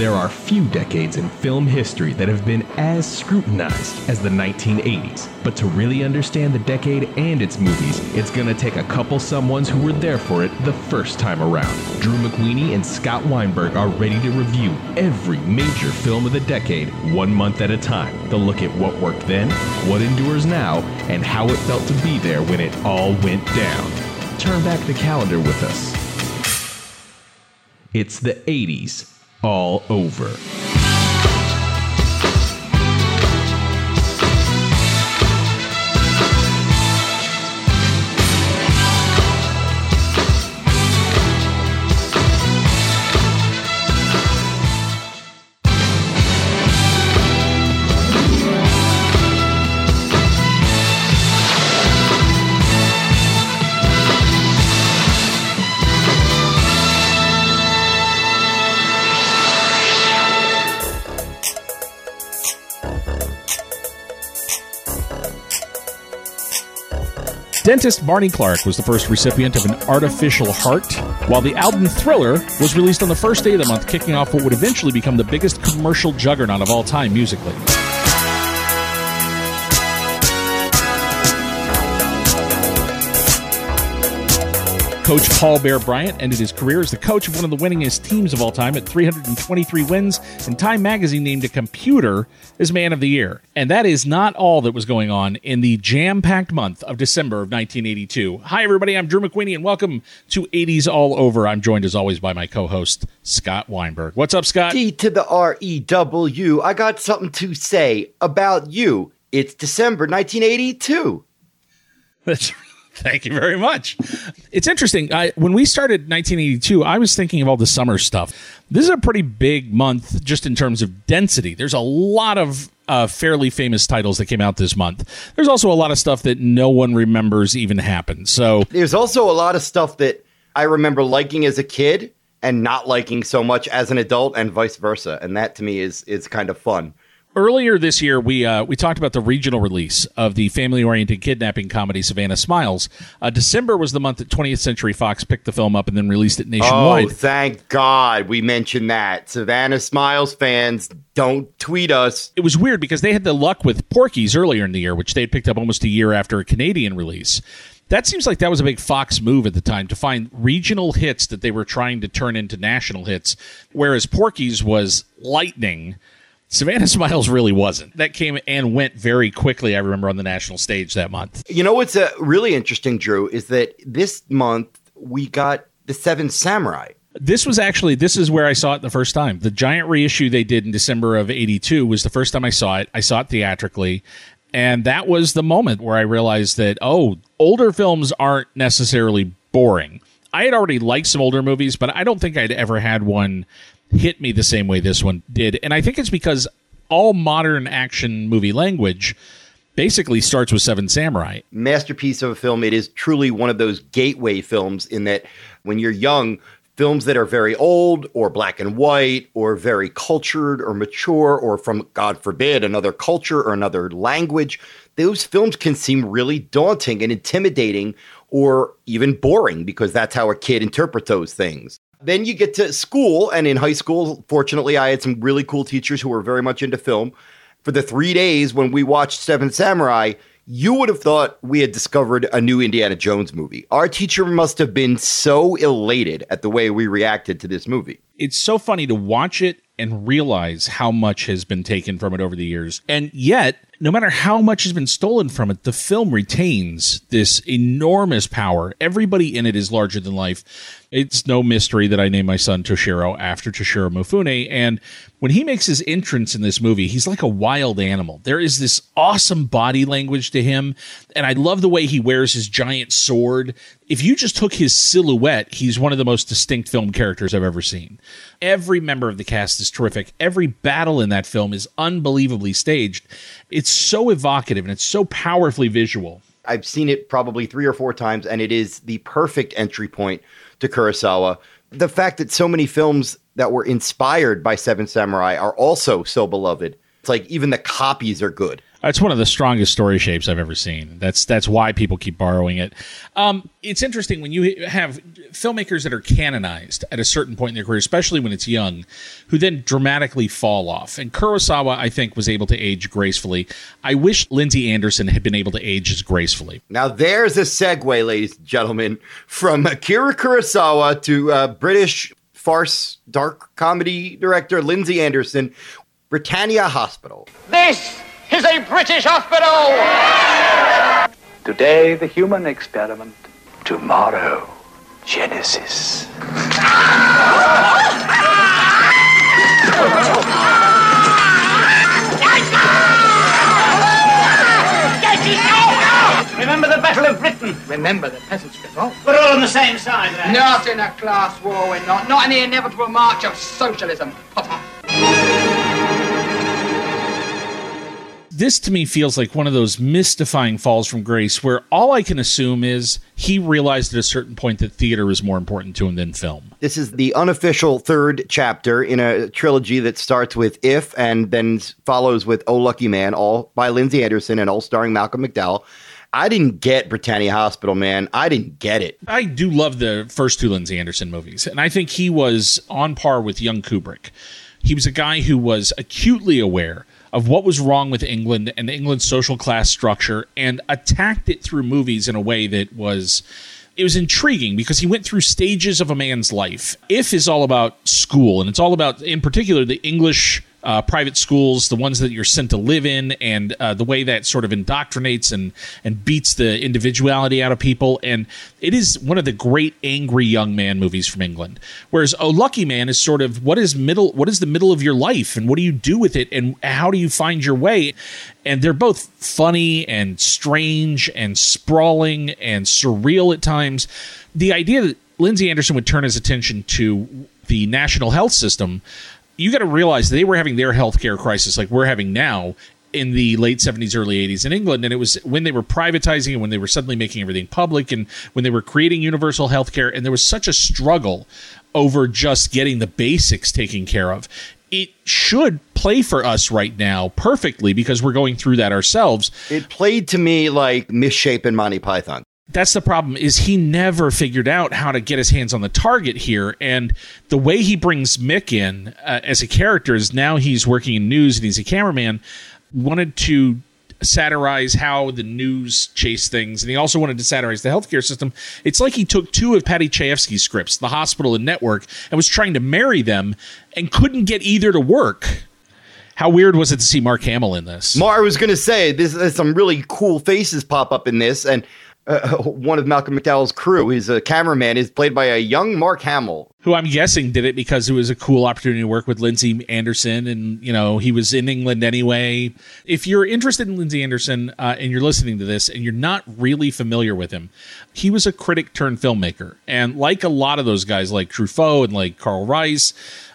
There are few decades in film history that have been as scrutinized as the 1980s. But to really understand the decade and its movies, it's gonna take a couple someones who were there for it the first time around. Drew McWeeny and Scott Weinberg are ready to review every major film of the decade, one month at a time. They'll look at what worked then, what endures now, and how it felt to be there when it all went down. Turn back the calendar with us. It's the 80s all over. Dentist Barney Clark was the first recipient of an artificial heart, while the album Thriller was released on the first day of the month, kicking off what would eventually become the biggest commercial juggernaut of all time musically. Coach Paul Bear Bryant ended his career as the coach of one of the winningest teams of all time at 323 wins, and Time Magazine named a computer as Man of the Year. And that is not all that was going on in the jam packed month of December of 1982. Hi, everybody. I'm Drew McWeeny, and welcome to 80s All Over. I'm joined, as always, by my co host, Scott Weinberg. What's up, Scott? D to the R E W. I got something to say about you. It's December 1982. That's Thank you very much. It's interesting. I, when we started 1982, I was thinking of all the summer stuff. This is a pretty big month just in terms of density. There's a lot of uh, fairly famous titles that came out this month. There's also a lot of stuff that no one remembers even happened. So there's also a lot of stuff that I remember liking as a kid and not liking so much as an adult, and vice versa. And that to me is is kind of fun. Earlier this year, we uh, we talked about the regional release of the family-oriented kidnapping comedy Savannah Smiles. Uh, December was the month that 20th Century Fox picked the film up and then released it nationwide. Oh, thank God we mentioned that. Savannah Smiles fans, don't tweet us. It was weird because they had the luck with Porky's earlier in the year, which they had picked up almost a year after a Canadian release. That seems like that was a big Fox move at the time to find regional hits that they were trying to turn into national hits, whereas Porky's was lightning Savannah Smiles really wasn't. That came and went very quickly, I remember, on the national stage that month. You know what's uh, really interesting, Drew, is that this month we got The Seven Samurai. This was actually, this is where I saw it the first time. The giant reissue they did in December of 82 was the first time I saw it. I saw it theatrically. And that was the moment where I realized that, oh, older films aren't necessarily boring. I had already liked some older movies, but I don't think I'd ever had one hit me the same way this one did. And I think it's because all modern action movie language basically starts with Seven Samurai. Masterpiece of a film. It is truly one of those gateway films in that when you're young, films that are very old or black and white or very cultured or mature or from, God forbid, another culture or another language, those films can seem really daunting and intimidating or even boring because that's how a kid interprets those things. Then you get to school, and in high school, fortunately, I had some really cool teachers who were very much into film. For the three days when we watched Seven Samurai, you would have thought we had discovered a new Indiana Jones movie. Our teacher must have been so elated at the way we reacted to this movie. It's so funny to watch it and realize how much has been taken from it over the years. And yet, no matter how much has been stolen from it, the film retains this enormous power. Everybody in it is larger than life. It's no mystery that I named my son Toshiro after Toshiro Mifune. And when he makes his entrance in this movie, he's like a wild animal. There is this awesome body language to him. And I love the way he wears his giant sword. If you just took his silhouette, he's one of the most distinct film characters I've ever seen. Every member of the cast is terrific. Every battle in that film is unbelievably staged. It's so evocative and it's so powerfully visual. I've seen it probably three or four times, and it is the perfect entry point to Kurosawa. The fact that so many films that were inspired by Seven Samurai are also so beloved It's like even the copies are good. It's one of the strongest story shapes I've ever seen. That's that's why people keep borrowing it. Um, it's interesting when you have filmmakers that are canonized at a certain point in their career, especially when it's young, who then dramatically fall off. And Kurosawa, I think, was able to age gracefully. I wish Lindsay Anderson had been able to age as gracefully. Now there's a segue, ladies and gentlemen, from Akira Kurosawa to uh, British farce dark comedy director Lindsay Anderson, Britannia Hospital. This is a British hospital! Today, the human experiment. Tomorrow, Genesis. Remember the Battle of Britain? Remember the peasants' revolt. We're all on the same side, lads. Not in a class war, we're not. Not in the inevitable march of socialism. Papa. This to me feels like one of those mystifying falls from grace where all I can assume is he realized at a certain point that theater is more important to him than film. This is the unofficial third chapter in a trilogy that starts with If and then follows with Oh Lucky Man, all by Lindsay Anderson and all starring Malcolm McDowell. I didn't get Britannia Hospital, man. I didn't get it. I do love the first two Lindsay Anderson movies, and I think he was on par with young Kubrick. He was a guy who was acutely aware of what was wrong with England and England's social class structure and attacked it through movies in a way that was it was intriguing because he went through stages of a man's life. If is all about school and it's all about in particular the English uh, private schools, the ones that you're sent to live in, and uh, the way that sort of indoctrinates and and beats the individuality out of people. And it is one of the great angry young man movies from England. Whereas Oh Lucky Man is sort of what is middle, what is the middle of your life, and what do you do with it, and how do you find your way. And they're both funny and strange and sprawling and surreal at times. The idea that Lindsay Anderson would turn his attention to the national health system you got to realize they were having their healthcare crisis like we're having now in the late 70s early 80s in England. And it was when they were privatizing and when they were suddenly making everything public and when they were creating universal healthcare. And there was such a struggle over just getting the basics taken care of. It should play for us right now perfectly because we're going through that ourselves. It played to me like misshapen Monty Python. That's the problem is he never figured out how to get his hands on the target here. And the way he brings mick in uh, as a character is now he's working in news and he's a cameraman wanted to satirize how the news chase things. And he also wanted to satirize the healthcare system. It's like he took two of paddy chayefsky's scripts the hospital and network and was trying to marry them and couldn't get either to work. How weird was it to see mark hamill in this? Mar, I was going to say, this, some really cool faces pop up in this, and uh, one of Malcolm McDowell's crew, he's a cameraman, is played by a young Mark Hamill. who I'm guessing did it because it was a cool opportunity to work with Lindsay Anderson, and you know he was in England anyway. If you're interested in Lindsay Anderson uh, and you're listening to this and you're not really familiar with him, he was a critic turned filmmaker, and like a lot of those guys, like Truffaut and like Karel Reisz.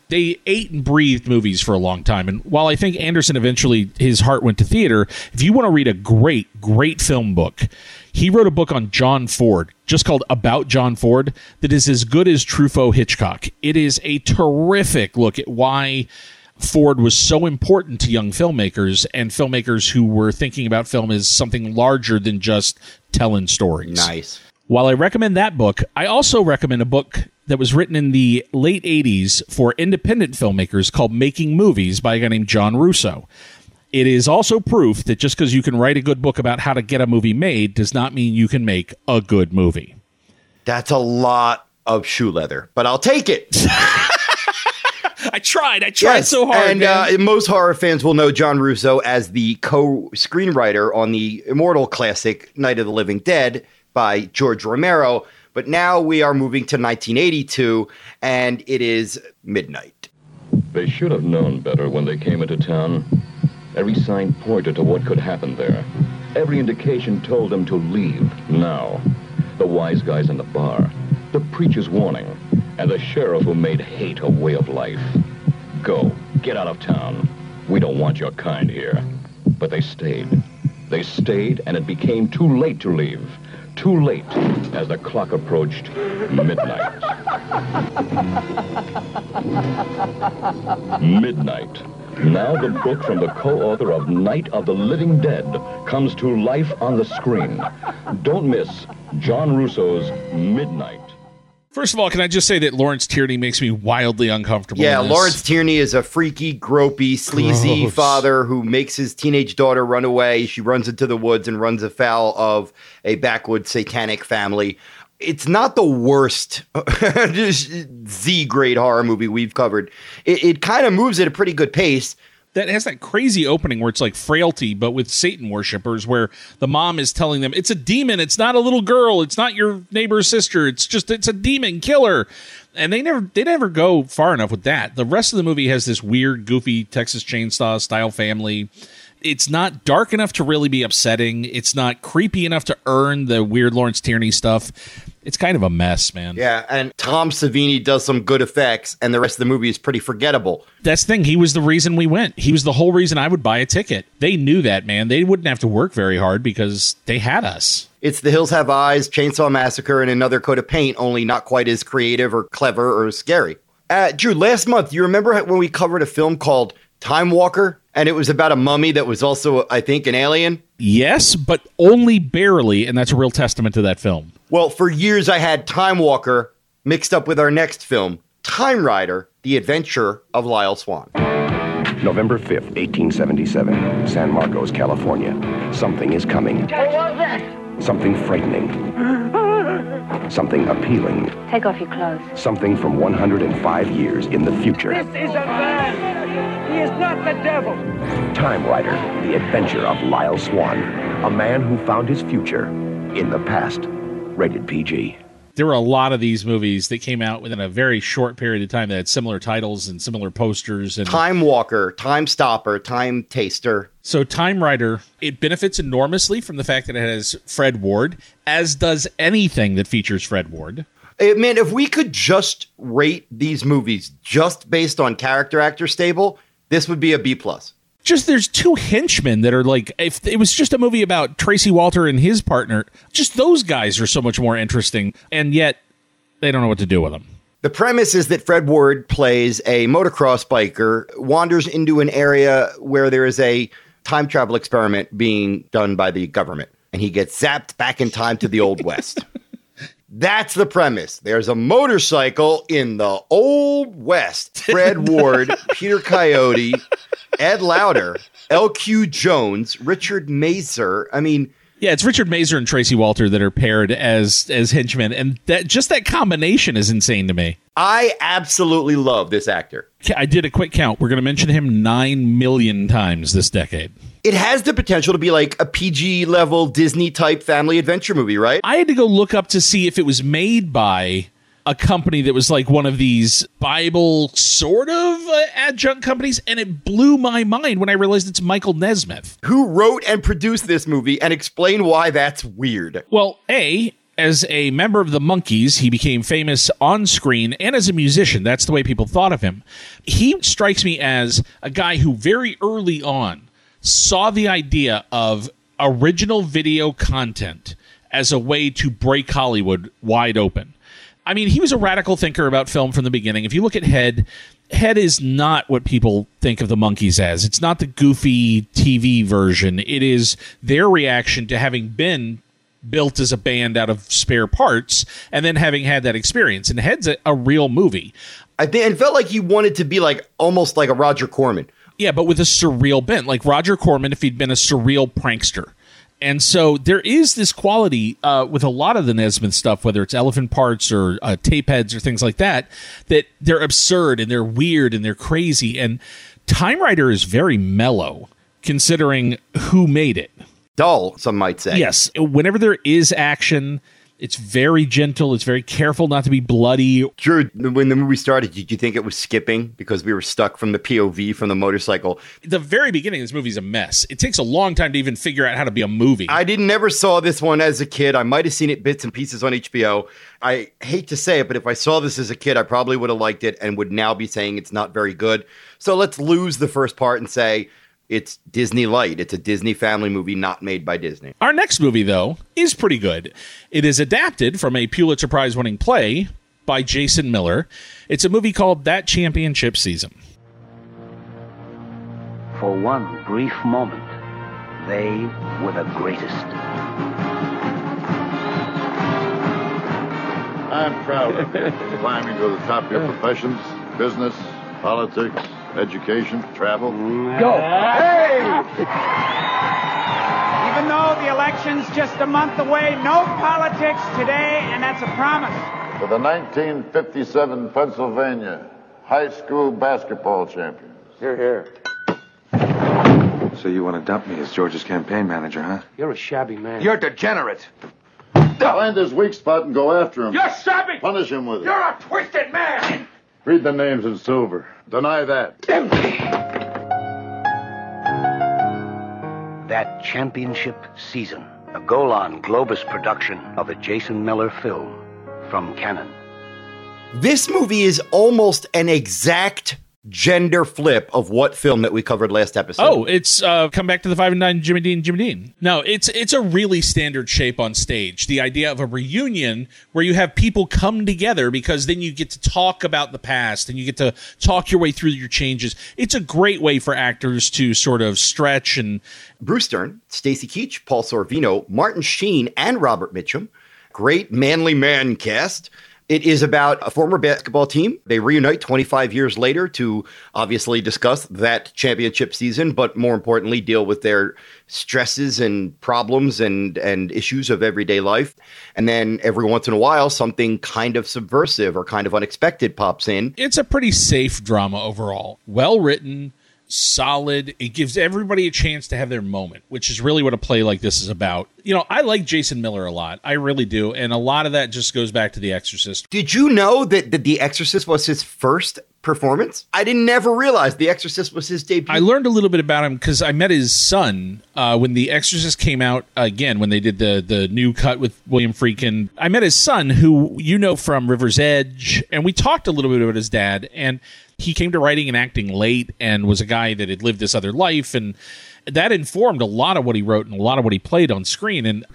They ate and breathed movies for a long time. And while I think Anderson eventually his heart went to theater, if you want to read a great, great film book, he wrote a book on John Ford, just called About John Ford, that is as good as Truffaut Hitchcock. It is a terrific look at why Ford was so important to young filmmakers and filmmakers who were thinking about film as something larger than just telling stories. Nice. While I recommend that book, I also recommend a book that was written in the late 80s for independent filmmakers called Making Movies by a guy named John Russo. It is also proof that just because you can write a good book about how to get a movie made does not mean you can make a good movie. That's a lot of shoe leather, but I'll take it. I tried. I tried Yes, so hard. And uh, most horror fans will know John Russo as the co-screenwriter on the immortal classic Night of the Living Dead by George Romero. But now we are moving to 1982, and it is midnight. They should have known better when they came into town. Every sign pointed to what could happen there. Every indication told them to leave now. The wise guys in the bar, the preacher's warning, and the sheriff who made hate a way of life. Go, get out of town. We don't want your kind here. But they stayed. They stayed, and it became too late to leave. Too late as the clock approached midnight. Midnight, Now the book from the co-author of Night of the Living Dead comes to life on the screen. Don't miss John Russo's Midnight. First of all, can I just say that Lawrence Tierney makes me wildly uncomfortable? Yeah. Lawrence Tierney is a freaky, gropey, sleazy Gross. father who makes his teenage daughter run away. She runs into the woods and runs afoul of a backwoods satanic family. It's not the worst Z grade horror movie we've covered. It, it kind of moves at a pretty good pace. That has that crazy opening where it's like frailty, but with Satan worshippers, where the mom is telling them it's a demon, it's not a little girl, it's not your neighbor's sister, it's just it's a demon killer. And they never they never go far enough with that. The rest of the movie has this weird, goofy Texas chainsaw style family. It's not dark enough to really be upsetting. It's not creepy enough to earn the weird Lawrence Tierney stuff. It's kind of a mess, man. Yeah, and Tom Savini does some good effects, and the rest of the movie is pretty forgettable. That's the thing. He was the reason we went. He was the whole reason I would buy a ticket. They knew that, man. They wouldn't have to work very hard because they had us. It's The Hills Have Eyes, Chainsaw Massacre, and Another Coat of Paint, only not quite as creative or clever or scary. Uh, Drew, last month, you remember when we covered a film called Time Walker? And it was about a mummy that was also, I think, an alien? Yes, but only barely, and that's a real testament to that film. Well, for years I had Time Walker mixed up with our next film, Time Rider, The Adventure of Lyle Swan. November 5th, 1877, San Marcos, California. Something is coming. What was that? Something frightening. Something appealing. Take off your clothes. Something from 105 years in the future. This is a man. He is not the devil. Time Rider, the adventure of Lyle Swan, a man who found his future in the past. Rated PG. There were a lot of these movies that came out within a very short period of time that had similar titles and similar posters. And Time Walker, Time Stopper, Time Taster. so, Time Rider, it benefits enormously from the fact that it has Fred Ward, as does anything that features Fred Ward. Eh, man, if we could just rate these movies just based on character actor stable, this would be a B plus. Just there's two henchmen that are like if it was just a movie about Tracy Walter and his partner, just those guys are so much more interesting, and yet they don't know what to do with them. The premise is that Fred Ward plays a motocross biker, wanders into an area where there is a time travel experiment being done by the government, and he gets zapped back in time to the Old West. That's the premise. There's a motorcycle in the Old West. Fred Ward, Peter Coyote, Ed Lauter, L.Q. Jones, Richard Masur. I mean, Yeah, it's Richard Masur and Tracy Walter that are paired as as henchmen, and that just that combination is insane to me. I absolutely love this actor. I did a quick count. We're going to mention him nine million times this decade. It has the potential to be like a PG level Disney type family adventure movie, right? I had to go look up to see if it was made by a company that was like one of these Bible sort of uh, adjunct companies, and it blew my mind when I realized it's Michael Nesmith. Who wrote and produced this movie and explain why that's weird? Well, A, as a member of the Monkees, he became famous on screen and as a musician. That's the way people thought of him. He strikes me as a guy who very early on saw the idea of original video content as a way to break Hollywood wide open. I mean, he was a radical thinker about film from the beginning. If you look at Head, Head is not what people think of the Monkees as. It's not the goofy TV version. It is their reaction to having been built as a band out of spare parts and then having had that experience. And Head's a, a real movie. I think it felt like he wanted to be like almost like a Roger Corman. Yeah, but with a surreal bent, like Roger Corman if he'd been a surreal prankster. And so there is this quality uh, with a lot of the Nesmith stuff, whether it's elephant parts or uh, tape heads or things like that, that they're absurd and they're weird and they're crazy. And Time Rider is very mellow, considering who made it. Dull, some might say. Yes, whenever there is action, it's very gentle. It's very careful not to be bloody. Drew, when the movie started, did you think it was skipping because we were stuck from the POV from the motorcycle? The very beginning of this movie is a mess. It takes a long time to even figure out how to be a movie. I didn't never saw this one as a kid. I might have seen it bits and pieces on HBO. I hate to say it, but if I saw this as a kid, I probably would have liked it and would now be saying it's not very good. So let's lose the first part and say it's Disney Light. It's a Disney family movie not made by Disney. Our next movie, though, is pretty good. It is adapted from a Pulitzer Prize winning play by Jason Miller. It's a movie called That Championship Season. for one brief moment, they were the greatest. I'm proud of you. Climbing to the top of your professions, business, politics, education, travel. Mm. Go. Hey! Even though the election's just a month away, no politics today, and that's a promise. For the 1957 Pennsylvania high school basketball champions. Here, here. So you want to dump me as George's campaign manager, huh? You're a shabby man. You're degenerate. Find his weak spot and go after him. You're shabby. Punish him with it. You're a twisted man. Read the names in silver. Deny that. Empty. That championship season, a Golan Globus production of a Jason Miller film from Canon. This movie is almost an exact gender flip of what film that we covered last episode. Oh, it's uh, come back to the five and dime Jimmy Dean, Jimmy Dean. No, it's it's a really standard shape on stage. The idea of a reunion where you have people come together because then you get to talk about the past and you get to talk your way through your changes. It's a great way for actors to sort of stretch and Bruce Dern, Stacy Keach, Paul Sorvino, Martin Sheen, and Robert Mitchum. Great manly man cast. It is about a former basketball team. They reunite 25 years later to obviously discuss that championship season, but more importantly, deal with their stresses and problems and, and issues of everyday life. And then every once in a while, something kind of subversive or kind of unexpected pops in. it's a pretty safe drama overall. Well written, solid. It gives everybody a chance to have their moment, which is really what a play like this is about. You know, I like Jason Miller a lot. I really do. And a lot of that just goes back to The Exorcist. Did you know that, that The Exorcist was his first performance? I didn't never realize The Exorcist was his debut. I learned a little bit about him because I met his son uh, when The Exorcist came out again, when they did the, the new cut with William Friedkin. I met his son, who you know from River's Edge, and we talked a little bit about his dad. And he came to writing and acting late and was a guy that had lived this other life. And that informed a lot of what he wrote and a lot of what he played on screen. And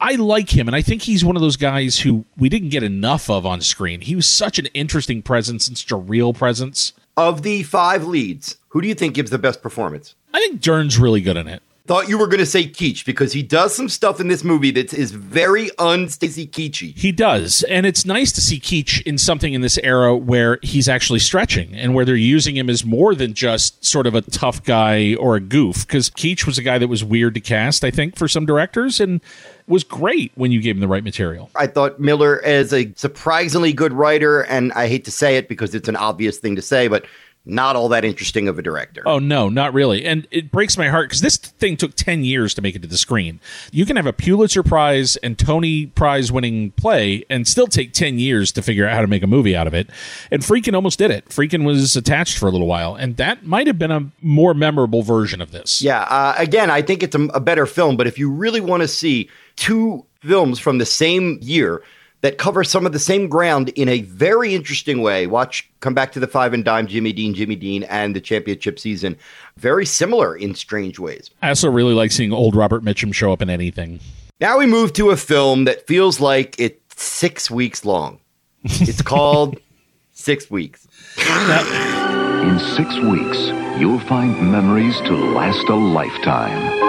I like him, and I think he's one of those guys who we didn't get enough of on screen. He was such an interesting presence and such a real presence. Of the five leads, who do you think gives the best performance? I think Dern's really good in it. Thought you were going to say Keach because he does some stuff in this movie that is very un-Stacy Keachy. He does, and it's nice to see Keach in something in this era where he's actually stretching and where they're using him as more than just sort of a tough guy or a goof. Because Keach was a guy that was weird to cast, I think, for some directors, and was great when you gave him the right material. I thought Miller as a surprisingly good writer, and I hate to say it because it's an obvious thing to say, but not all that interesting of a director. Oh no, not really. And it breaks my heart because this thing took ten years to make it to the screen. You can have a Pulitzer Prize and Tony Prize winning play and still take ten years to figure out how to make a movie out of it. And Friedkin almost did it. Friedkin was attached for a little while, and that might have been a more memorable version of this. Yeah. Uh, again, I think it's a, a better film, but if you really want to see two films from the same year that cover some of the same ground in a very interesting way. Watch come back to the five and dime Jimmy Dean, Jimmy Dean, and the championship season. Very similar in strange ways. I also really like seeing old Robert Mitchum show up in anything. Now we move to a film that feels like it's six weeks long. It's called Six Weeks. In six weeks, you'll find memories to last a lifetime.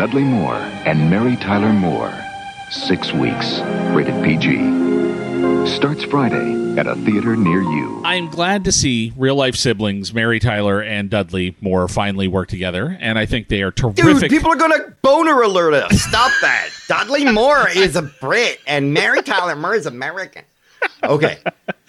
Dudley Moore and Mary Tyler Moore. Six weeks. Rated PG. Starts Friday at a theater near you. I'm glad to see real life siblings Mary Tyler and Dudley Moore finally work together, and I think they are Dude, terrific. people are going to boner alert us. Stop that. Dudley Moore is a Brit and Mary Tyler Moore is American. Okay.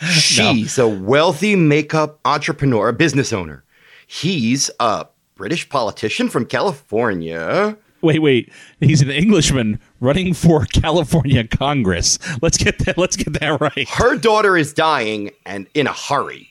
She's a wealthy makeup entrepreneur, a business owner. He's a British politician from California. Wait, wait, he's an Englishman running for California Congress. Let's get that. Let's get that right. Her daughter is dying and in a hurry.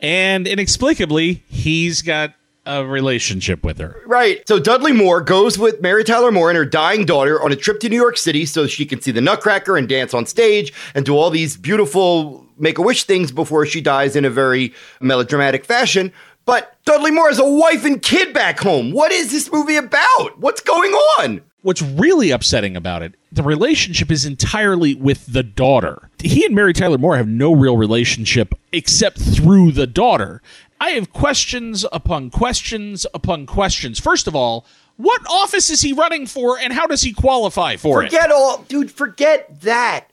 And inexplicably, he's got a relationship with her. Right. So Dudley Moore goes with Mary Tyler Moore and her dying daughter on a trip to New York City so she can see the Nutcracker and dance on stage and do all these beautiful make a wish things before she dies in a very melodramatic fashion. But Dudley Moore has a wife and kid back home. What is this movie about? What's going on? What's really upsetting about it, the relationship is entirely with the daughter. He and Mary Tyler Moore have no real relationship except through the daughter. I have questions upon questions upon questions. First of all, what office is he running for and how does he qualify for it? Forget all, dude, forget that.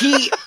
he.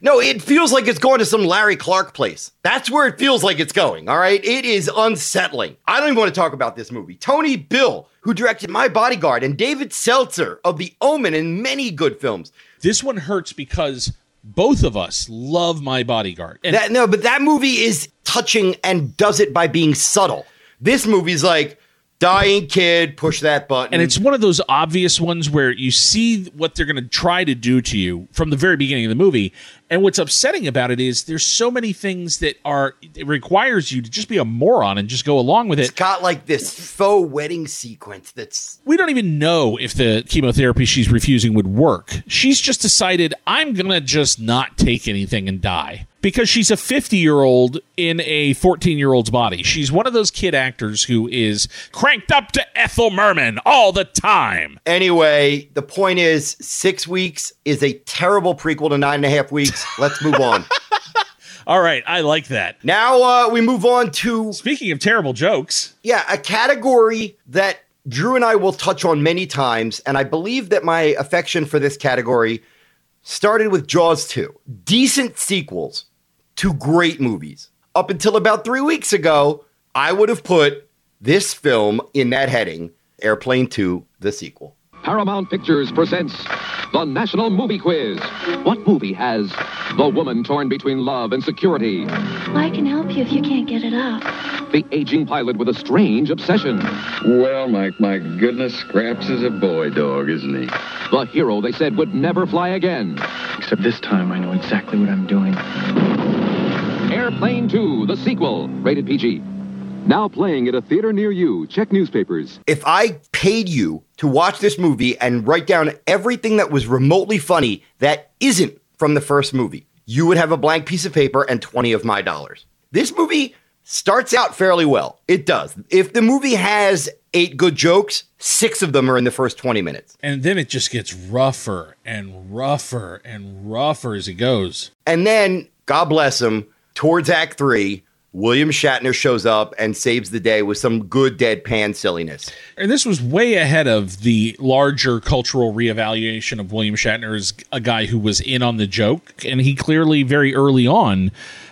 No, it feels like it's going to some Larry Clark place. That's where it feels like it's going, all right? It is unsettling. I don't even want to talk about this movie. Tony Bill, who directed My Bodyguard, and David Seltzer of The Omen and many good films. This one hurts because both of us love My Bodyguard. And that, no, but that movie is touching and does it by being subtle. This movie's like, dying kid, push that button. And it's one of those obvious ones where you see what they're going to try to do to you from the very beginning of the movie. And what's upsetting about it is there's so many things that are it requires you to just be a moron and just go along with it. It's got like this faux wedding sequence that's we don't even know if the chemotherapy she's refusing would work. She's just decided I'm going to just not take anything and die because she's a 50 year old in a 14 year old's body. She's one of those kid actors who is cranked up to Ethel Merman all the time. Anyway, the point is six weeks is a terrible prequel to nine and a half weeks. Let's move on. All right, I like that. Now uh, we move on to. Speaking of terrible jokes. Yeah, a category that Drew and I will touch on many times. And I believe that my affection for this category started with Jaws 2. Decent sequels to great movies. Up until about three weeks ago, I would have put this film in that heading Airplane 2, the sequel. Paramount Pictures presents the National Movie Quiz. What movie has the woman torn between love and security? I can help you if you can't get it up. The aging pilot with a strange obsession. Well, Mike, my goodness, Scraps is a boy dog, isn't he? The hero they said would never fly again. Except this time I know exactly what I'm doing. Airplane 2, the sequel, rated PG. Now playing at a theater near you. Check newspapers. If I paid you to watch this movie and write down everything that was remotely funny that isn't from the first movie, you would have a blank piece of paper and 20 of my dollars. This movie starts out fairly well. It does. If the movie has eight good jokes, six of them are in the first 20 minutes. And then it just gets rougher and rougher and rougher as it goes. And then, God bless him, towards Act Three, William Shatner shows up and saves the day with some good deadpan silliness. And this was way ahead of the larger cultural reevaluation of William Shatner as a guy who was in on the joke. And he clearly, very early on,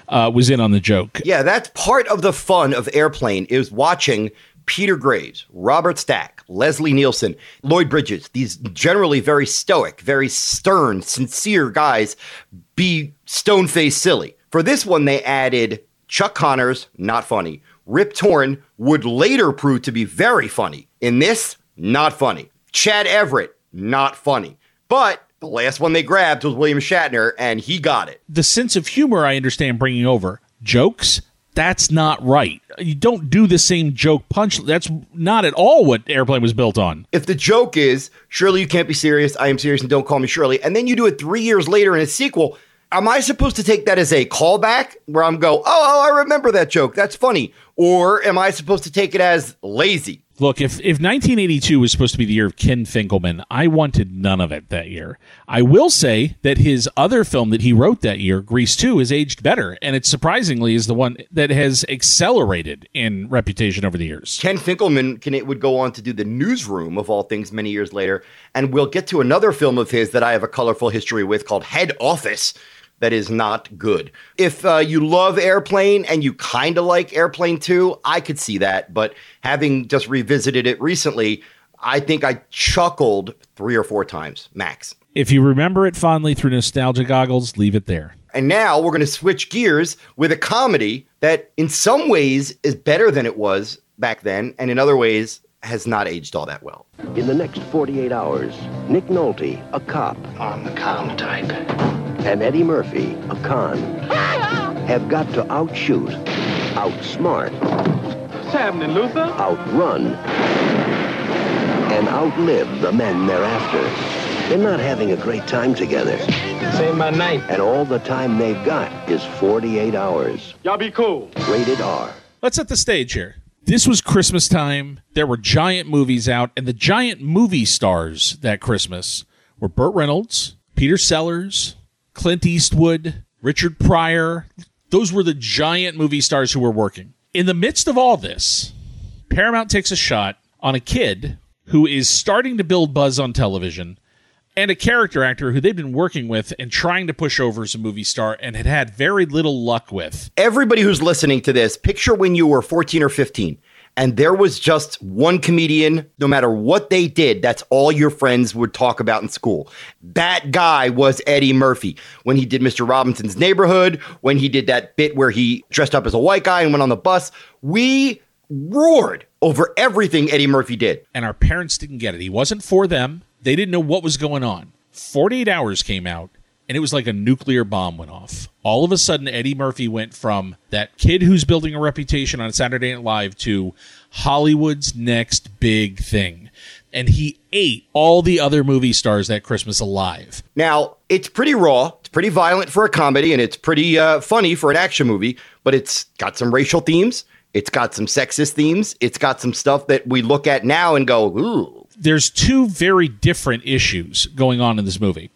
uh, was in on the joke. Yeah, that's part of the fun of Airplane is watching Peter Graves, Robert Stack, Leslie Nielsen, Lloyd Bridges, these generally very stoic, very stern, sincere guys be stone faced silly. For this one, they added Chuck Connors, not funny. Rip Torn would later prove to be very funny. In this, not funny. Chad Everett, not funny. But the last one they grabbed was William Shatner, and he got it. The sense of humor I understand bringing over. Jokes, that's not right. You don't do the same joke punch. That's not at all what Airplane was built on. If the joke is, Shirley, you can't be serious, I am serious, and don't call me Shirley, and then you do it three years later in a sequel, am I supposed to take that as a callback where I'm go, oh, oh, I remember that joke. That's funny. Or am I supposed to take it as lazy? Look, if, if 1982 was supposed to be the year of Ken Finkelman, I wanted none of it that year. I will say that his other film that he wrote that year, Grease 2, has aged better, and it surprisingly is the one that has accelerated in reputation over the years. Ken Finkelman can, it would go on to do The Newsroom, of all things, many years later, and we'll get to another film of his that I have a colorful history with called Head Office, that is not good. If uh, you love Airplane and you kind of like Airplane 2, I could see that. But having just revisited it recently, I think I chuckled three or four times max. If you remember it fondly through nostalgia goggles, leave it there. And now we're going to switch gears with a comedy that, in some ways, is better than it was back then, and in other ways, has not aged all that well. In the next 48 hours, Nick Nolte, a cop. I'm the calm type. And Eddie Murphy, a con, have got to outshoot, outsmart. What's happening, Luther? Outrun, and outlive the men they're after. They're not having a great time together. Say my name. And all the time they've got is 48 hours. Y'all be cool. Rated R. let's set the stage here. This was Christmas time. There were giant movies out, and the giant movie stars that Christmas were Burt Reynolds, Peter Sellers, Clint Eastwood, Richard Pryor. Those were the giant movie stars who were working. In the midst of all this, Paramount takes a shot on a kid who is starting to build buzz on television and a character actor who they've been working with and trying to push over as a movie star and had had very little luck with. Everybody who's listening to this, picture when you were 14 or 15 and there was just one comedian, no matter what they did, that's all your friends would talk about in school. That guy was Eddie Murphy. When he did Mr. Robinson's Neighborhood, when he did that bit where he dressed up as a white guy and went on the bus, we roared over everything Eddie Murphy did. And our parents didn't get it. He wasn't for them. They didn't know what was going on. 48 hours came out, and it was like a nuclear bomb went off. All of a sudden, Eddie Murphy went from that kid who's building a reputation on Saturday Night Live to Hollywood's next big thing. And he ate all the other movie stars that Christmas alive. Now, it's pretty raw, it's pretty violent for a comedy, and it's pretty uh, funny for an action movie, but it's got some racial themes. It's got some sexist themes. It's got some stuff that we look at now and go, ooh, there's two very different issues going on in this movie.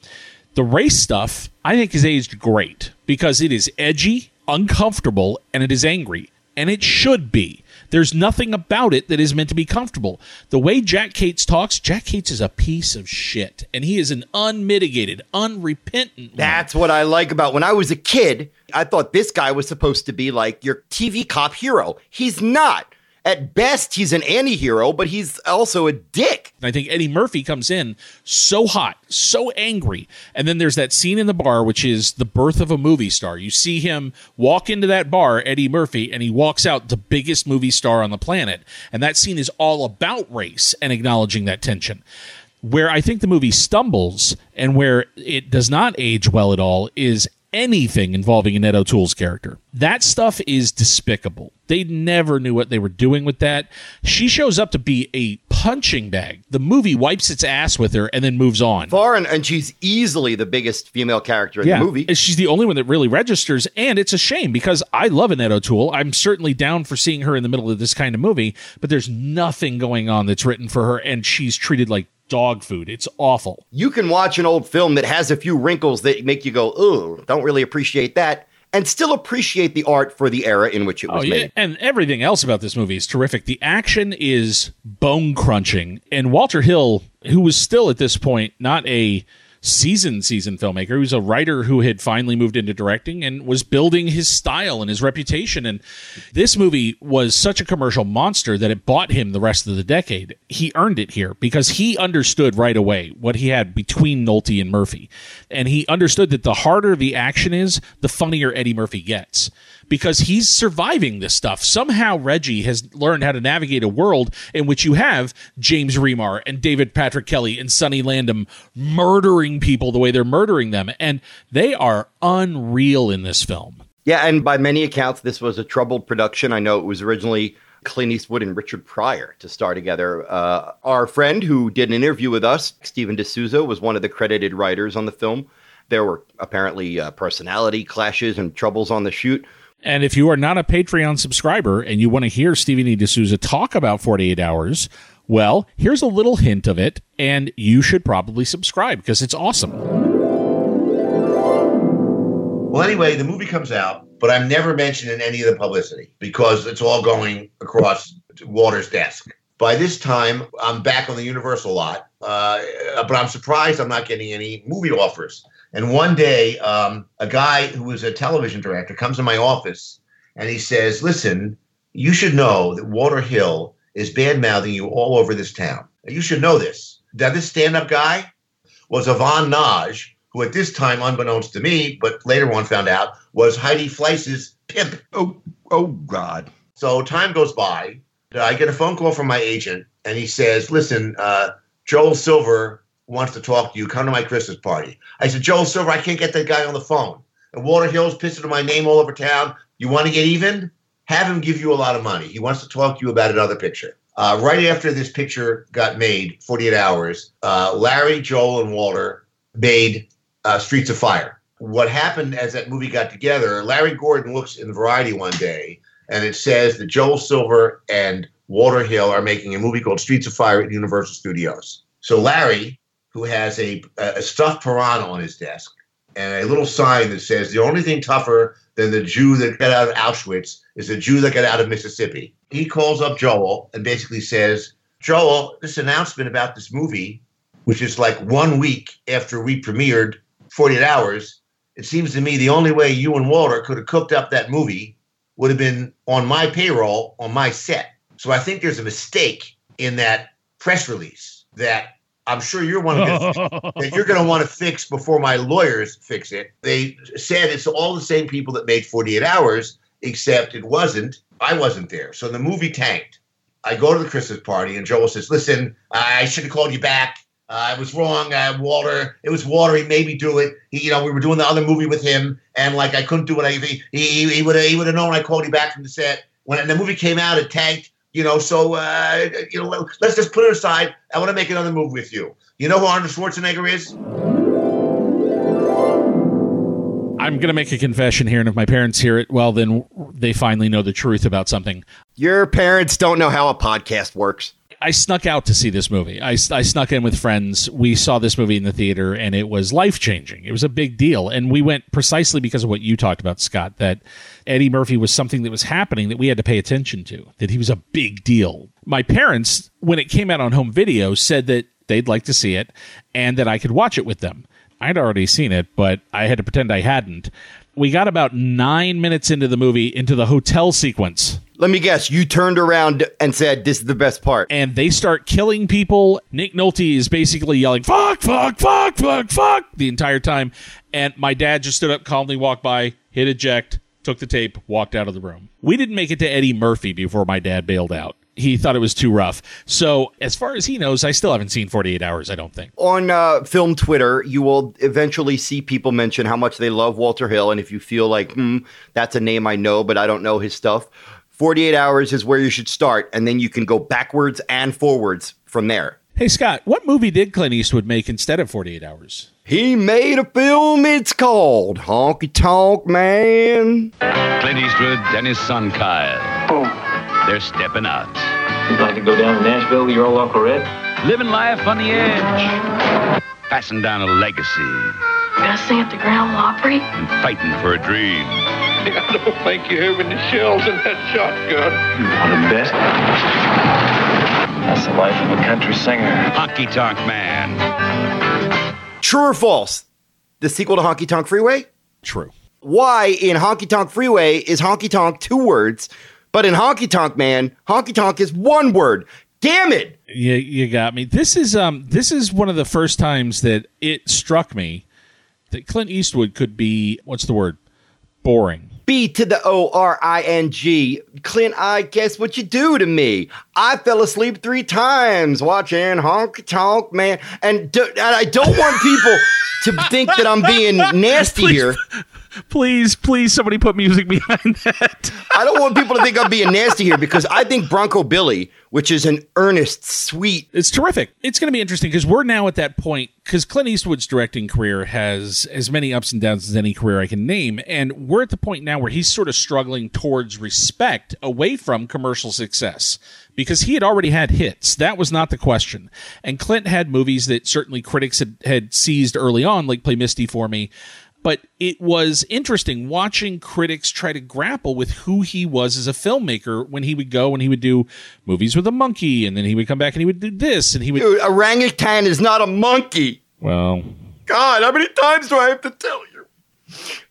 The race stuff, I think, is aged great because it is edgy, uncomfortable, and it is angry. And it should be. There's nothing about it that is meant to be comfortable. The way Jack Cates talks, Jack Cates is a piece of shit. And he is an unmitigated, unrepentant. That's what I like about when I was a kid. I thought this guy was supposed to be like your TV cop hero. He's not at best he's an anti-hero but he's also a dick. I think eddie murphy comes in so hot so angry. And then there's that scene in the bar which is the birth of a movie star. You see him walk into that bar eddie murphy and he walks out the biggest movie star on the planet. And that scene is all about race and acknowledging that tension. Where I think the movie stumbles and where it does not age well at all is anything involving Annette O'Toole's character. That stuff is despicable. They never knew what they were doing with that. She shows up to be a punching bag. The movie wipes its ass with her and then moves on. Far and, and she's easily the biggest female character in yeah, the movie. She's the only one that really registers, and it's a shame because I love Annette O'Toole. I'm certainly down for seeing her in the middle of this kind of movie, but there's nothing going on that's written for her, and she's treated like dog food. It's awful. You can watch an old film that has a few wrinkles that make you go, "Oh, don't really appreciate that." And still appreciate the art for the era in which it was oh, yeah. made. And everything else about this movie is terrific. The action is bone crunching. And Walter Hill, who was still at this point not a seasoned seasoned filmmaker. He was a writer who had finally moved into directing and was building his style and his reputation. And this movie was such a commercial monster that it bought him the rest of the decade. He earned it here because he understood right away what he had between Nolte and Murphy. And he understood that the harder the action is, the funnier Eddie Murphy gets because he's surviving this stuff. Somehow Reggie has learned how to navigate a world in which you have James Remar and David Patrick Kelly and Sonny Landham murdering people the way they're murdering them. And they are unreal in this film. Yeah, and by many accounts, this was a troubled production. I know it was originally Clint Eastwood and Richard Pryor to star together. Uh, our friend who did an interview with us, Steven de Souza, was one of the credited writers on the film. There were apparently uh, personality clashes and troubles on the shoot. And if you are not a Patreon subscriber and you want to hear Stephen E. D'Souza talk about 48 Hours, well, here's a little hint of it, and you should probably subscribe because it's awesome. Well, anyway, the movie comes out, but I'm never mentioned in any of the publicity because it's all going across Walter's desk. By this time, I'm back on the Universal lot, uh, but I'm surprised I'm not getting any movie offers. And one day, um, a guy who was a television director comes to my office and he says, Listen, you should know that Walter Hill is bad mouthing you all over this town. You should know this. That this stand up guy was Ivan Nagy, who at this time, unbeknownst to me, but later on found out, was Heidi Fleiss's pimp. Oh, oh God. So time goes by. I get a phone call from my agent, and he says, Listen, uh, Joel Silver wants to talk to you. Come to my Christmas party. I said, Joel Silver, I can't get that guy on the phone. And Walter Hill's pissing my name all over town. You want to get even? Have him give you a lot of money. He wants to talk to you about another picture. Uh, right after this picture got made, 48 hours, uh, Larry, Joel, and Walter made uh, Streets of Fire. What happened as that movie got together, Larry Gordon looks in Variety one day and it says that Joel Silver and Walter Hill are making a movie called Streets of Fire at Universal Studios. So Larry, who has a, a stuffed piranha on his desk and a little sign that says the only thing tougher than the Jew that got out of Auschwitz is the Jew that got out of Mississippi. He calls up Joel and basically says, Joel, this announcement about this movie, which is like one week after we premiered 48 Hours, it seems to me the only way you and Walter could have cooked up that movie would have been on my payroll on my set. So I think there's a mistake in that press release that I'm sure you're one of that you're going to want to fix before my lawyers fix it. They said it's all the same people that made 48 Hours, except it wasn't. I wasn't there, so the movie tanked. I go to the Christmas party, and Joel says, "Listen, I should have called you back. Uh, I was wrong. Uh, Walter, it was Walter. He made me do it. He, you know, we were doing the other movie with him, and like I couldn't do it. I, he he, he would have he would have known I called you back from the set. When the movie came out, it tanked. You know, so uh, you know, let's just put it aside. I want to make another move with you. You know who Arnold Schwarzenegger is? I'm going to make a confession here, and if my parents hear it, well, then they finally know the truth about something. Your parents don't know how a podcast works. I snuck out to see this movie. I, I snuck in with friends. We saw this movie in the theater, and it was life changing. It was a big deal. And we went precisely because of what you talked about, Scott, that Eddie Murphy was something that was happening that we had to pay attention to, that he was a big deal. My parents, when it came out on home video, said that they'd like to see it and that I could watch it with them. I'd already seen it, but I had to pretend I hadn't. We got about nine minutes into the movie, into the hotel sequence. Let me guess, you turned around and said, This is the best part. And they start killing people. Nick Nolte is basically yelling, Fuck, fuck, fuck, fuck, fuck, the entire time. And my dad just stood up, calmly walked by, hit eject, took the tape, walked out of the room. We didn't make it to Eddie Murphy before my dad bailed out he thought it was too rough. So, as far as he knows, I still haven't seen 48 Hours, I don't think. On uh, film Twitter, you will eventually see people mention how much they love Walter Hill. And if you feel like, hmm, that's a name I know, but I don't know his stuff, 48 Hours is where you should start. And then you can go backwards and forwards from there. Hey, Scott, what movie did Clint Eastwood make instead of 48 Hours? He made a film. It's called Honky Tonk Man. Clint Eastwood and his son Kyle. Boom. They're stepping out. You'd like to go down to Nashville with your old Uncle Red? Living life on the edge. Passing down a legacy. Gonna sing at the Grand Ole Opry? And fighting for a dream. I don't think you're have any shells in that shotgun. One of the best. That's the life of a country singer. Honky Tonk Man. True or false? The sequel to Honky Tonk Freeway? True. Why in Honky Tonk Freeway is Honky Tonk two words, but in Honky Tonk Man, Honky Tonk is one word? Damn it! You, you got me. This is um this is one of the first times that it struck me that Clint Eastwood could be what's the word? Boring. B to the O R I N G. Clint, I guess what you do to me. I fell asleep three times watching Honk Tonk Man, and, do, and I don't want people to think that I'm being nasty Please. here. Please, please, somebody put music behind that. I don't want people to think I'm being nasty here because I think Bronco Billy, which is an earnest, sweet. It's terrific. It's going to be interesting because we're now at that point because Clint Eastwood's directing career has as many ups and downs as any career I can name, and we're at the point now where he's sort of struggling towards respect away from commercial success because he had already had hits. That was not the question. And Clint had movies that certainly critics had, had seized early on, like Play Misty for Me but it was interesting watching critics try to grapple with who he was as a filmmaker when he would go and he would do movies with a monkey and then he would come back and he would do this and he would Dude, orangutan is not a monkey. well God, how many times do I have to tell you?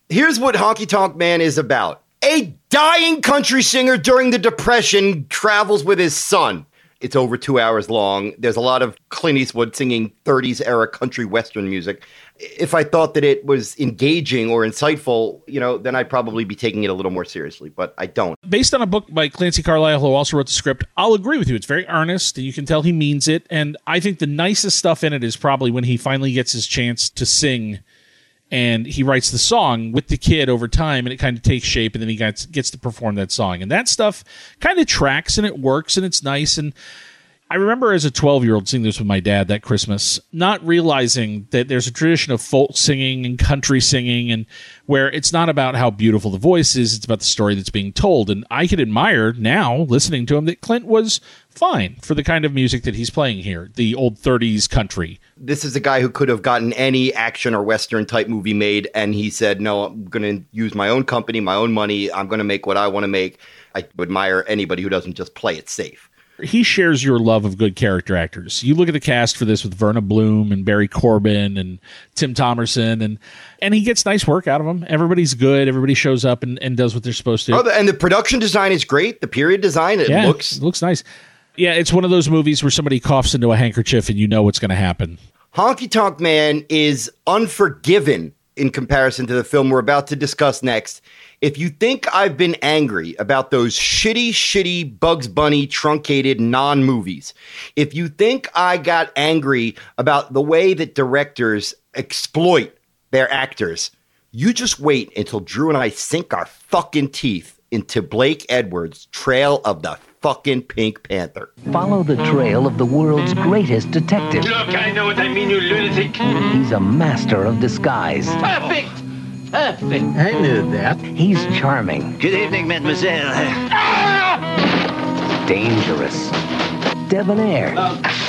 Here's what Honky Tonk Man is about. A dying country singer during the Depression travels with his son. It's over two hours long. There's a lot of Clint Eastwood singing 30s era country western music. If I thought that it was engaging or insightful, you know, then I'd probably be taking it a little more seriously, but I don't. based on a book by Clancy Carlile, who also wrote the script, I'll agree with you. It's very earnest. and You can tell he means it. And I think the nicest stuff in it is probably when he finally gets his chance to sing and he writes the song with the kid over time and it kind of takes shape and then he gets, gets to perform that song. And that stuff kind of tracks and it works and it's nice. And I remember as a 12 year old seeing this with my dad that Christmas, not realizing that there's a tradition of folk singing and country singing, and where it's not about how beautiful the voice is, it's about the story that's being told. And I could admire now, listening to him, that Clint was fine for the kind of music that he's playing here the old 30s country. This is a guy who could have gotten any action or Western type movie made, and he said, No, I'm going to use my own company, my own money. I'm going to make what I want to make. I admire anybody who doesn't just play it safe he shares your love of good character actors. You look at the cast for this with Verna Bloom and Barry Corbin and Tim Thomerson, and and he gets nice work out of them. Everybody's good. Everybody shows up and, and does what they're supposed to. Oh, and the production design is great. The period design it yeah, looks it looks nice. Yeah, it's one of those movies where somebody coughs into a handkerchief and you know what's going to happen. Honky Tonk Man is unforgiven in comparison to the film we're about to discuss next. If you think I've been angry about those shitty, shitty Bugs Bunny truncated non movies, if you think I got angry about the way that directors exploit their actors, you just wait until Drew and I sink our fucking teeth into Blake Edwards' Trail of the fucking Pink Panther. Follow the trail of the world's greatest detective. Look, I know what I mean, you lunatic. He's a master of disguise. Perfect! Perfect. I knew that. He's charming. Good evening, mademoiselle. Dangerous. Debonair. Oh.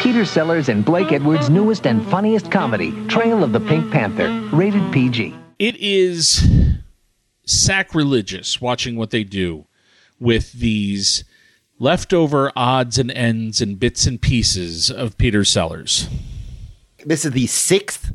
Peter Sellers and Blake Edwards' newest and funniest comedy, Trail of the Pink Panther, rated PG. It is sacrilegious watching what they do with these leftover odds and ends and bits and pieces of Peter Sellers. This is the sixth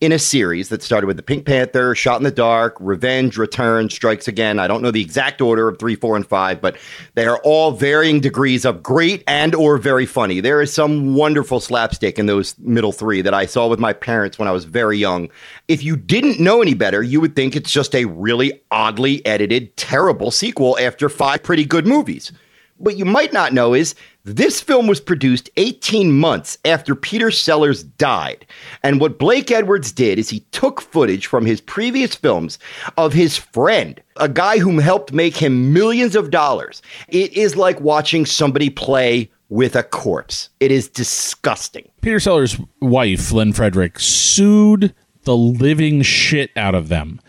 in a series that started with the Pink Panther, Shot in the Dark, Revenge, Return, Strikes Again. I don't know the exact order of three, four, and five, but they are all varying degrees of great and or very funny. There is some wonderful slapstick in those middle three that I saw with my parents when I was very young. If you didn't know any better, you would think it's just a really oddly edited, terrible sequel after five pretty good movies. What you might not know is this film was produced 18 months after Peter Sellers died. And what Blake Edwards did is he took footage from his previous films of his friend, a guy whom helped make him millions of dollars. It is like watching somebody play with a corpse. It is disgusting. Peter Sellers' wife, Lynn Frederick, sued the living shit out of them.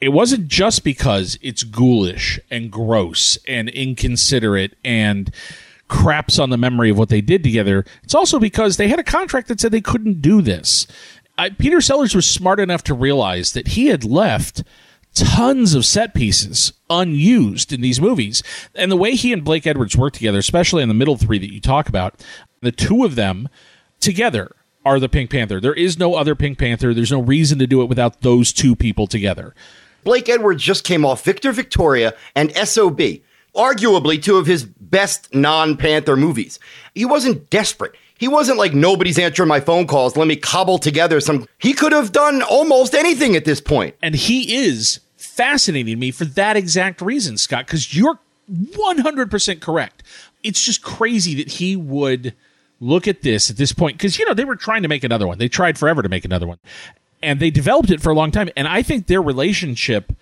It wasn't just because it's ghoulish and gross and inconsiderate and craps on the memory of what they did together. It's also because they had a contract that said they couldn't do this. I, Peter Sellers was smart enough to realize that he had left tons of set pieces unused in these movies. And the way he and Blake Edwards work together, especially in the middle three that you talk about, the two of them together are the Pink Panther. There is no other Pink Panther. There's no reason to do it without those two people together. Blake Edwards just came off Victor Victoria and SOB arguably two of his best non Panther movies. He wasn't desperate. He wasn't like nobody's answering my phone calls. Let me cobble together some. He could have done almost anything at this point. And he is fascinating me for that exact reason, Scott, because you're 100% correct. It's just crazy that he would look at this at this point because, you know, they were trying to make another one. They tried forever to make another one. And they developed it for a long time. And I think their relationship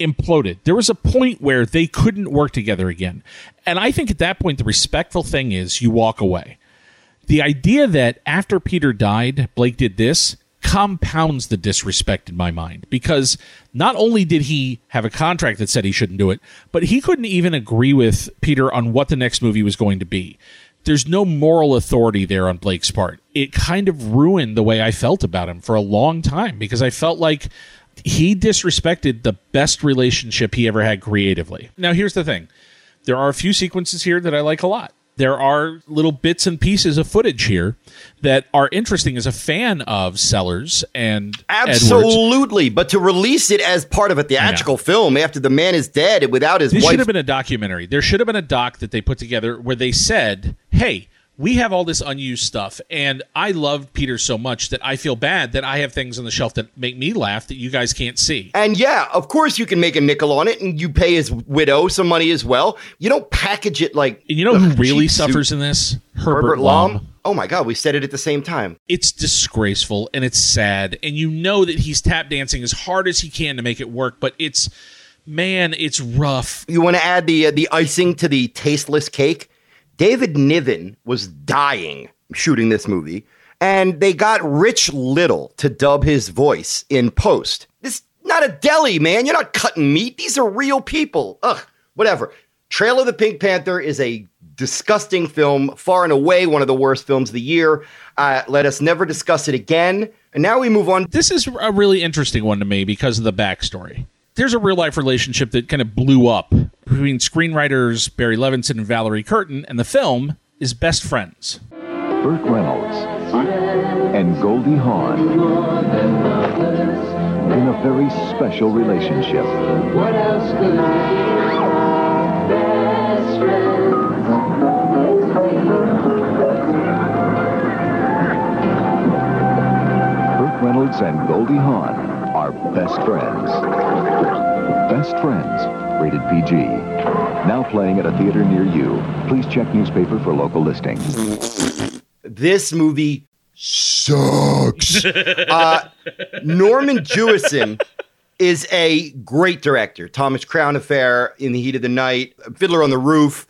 imploded. There was a point where they couldn't work together again. And I think at that point, the respectful thing is you walk away. The idea that after Peter died, Blake did this compounds the disrespect in my mind because not only did he have a contract that said he shouldn't do it, but he couldn't even agree with Peter on what the next movie was going to be. There's no moral authority there on Blake's part. It kind of ruined the way I felt about him for a long time because I felt like he disrespected the best relationship he ever had creatively. Now, here's the thing there are a few sequences here that I like a lot. There are little bits and pieces of footage here that are interesting as a fan of Sellers and absolutely. Edwards. But to release it as part of a theatrical film after the man is dead and without his this wife, should have been a documentary. There should have been a doc that they put together where they said, "Hey, we have all this unused stuff and i love peter so much that i feel bad that i have things on the shelf that make me laugh that you guys can't see and yeah of course you can make a nickel on it and you pay his widow some money as well you don't package it like and you know who really suffers suit. in this herbert, herbert lom. lom oh my god we said it at the same time it's disgraceful and it's sad and you know that he's tap dancing as hard as he can to make it work but it's Man, it's rough. You want to add the uh, the icing to the tasteless cake? David Niven was dying shooting this movie, and they got Rich Little to dub his voice in post. This is not a deli, man. You're not cutting meat. These are real people. Ugh, whatever. Trail of the Pink Panther is a disgusting film, far and away one of the worst films of the year. Uh, let us never discuss it again. And now we move on. This is a really interesting one to me because of the backstory. There's a real life relationship that kind of blew up between screenwriters Barry Levinson and Valerie Curtin, and the film is Best Friends. Burt Reynolds and Goldie Hawn in a very special relationship. What else could Burt Reynolds and Goldie Hawn are best friends. Best Friends, rated PG. Now playing at a theater near you. Please check newspaper for local listings. This movie sucks. uh, Norman Jewison is a great director. Thomas Crown Affair, In the Heat of the Night, Fiddler on the Roof,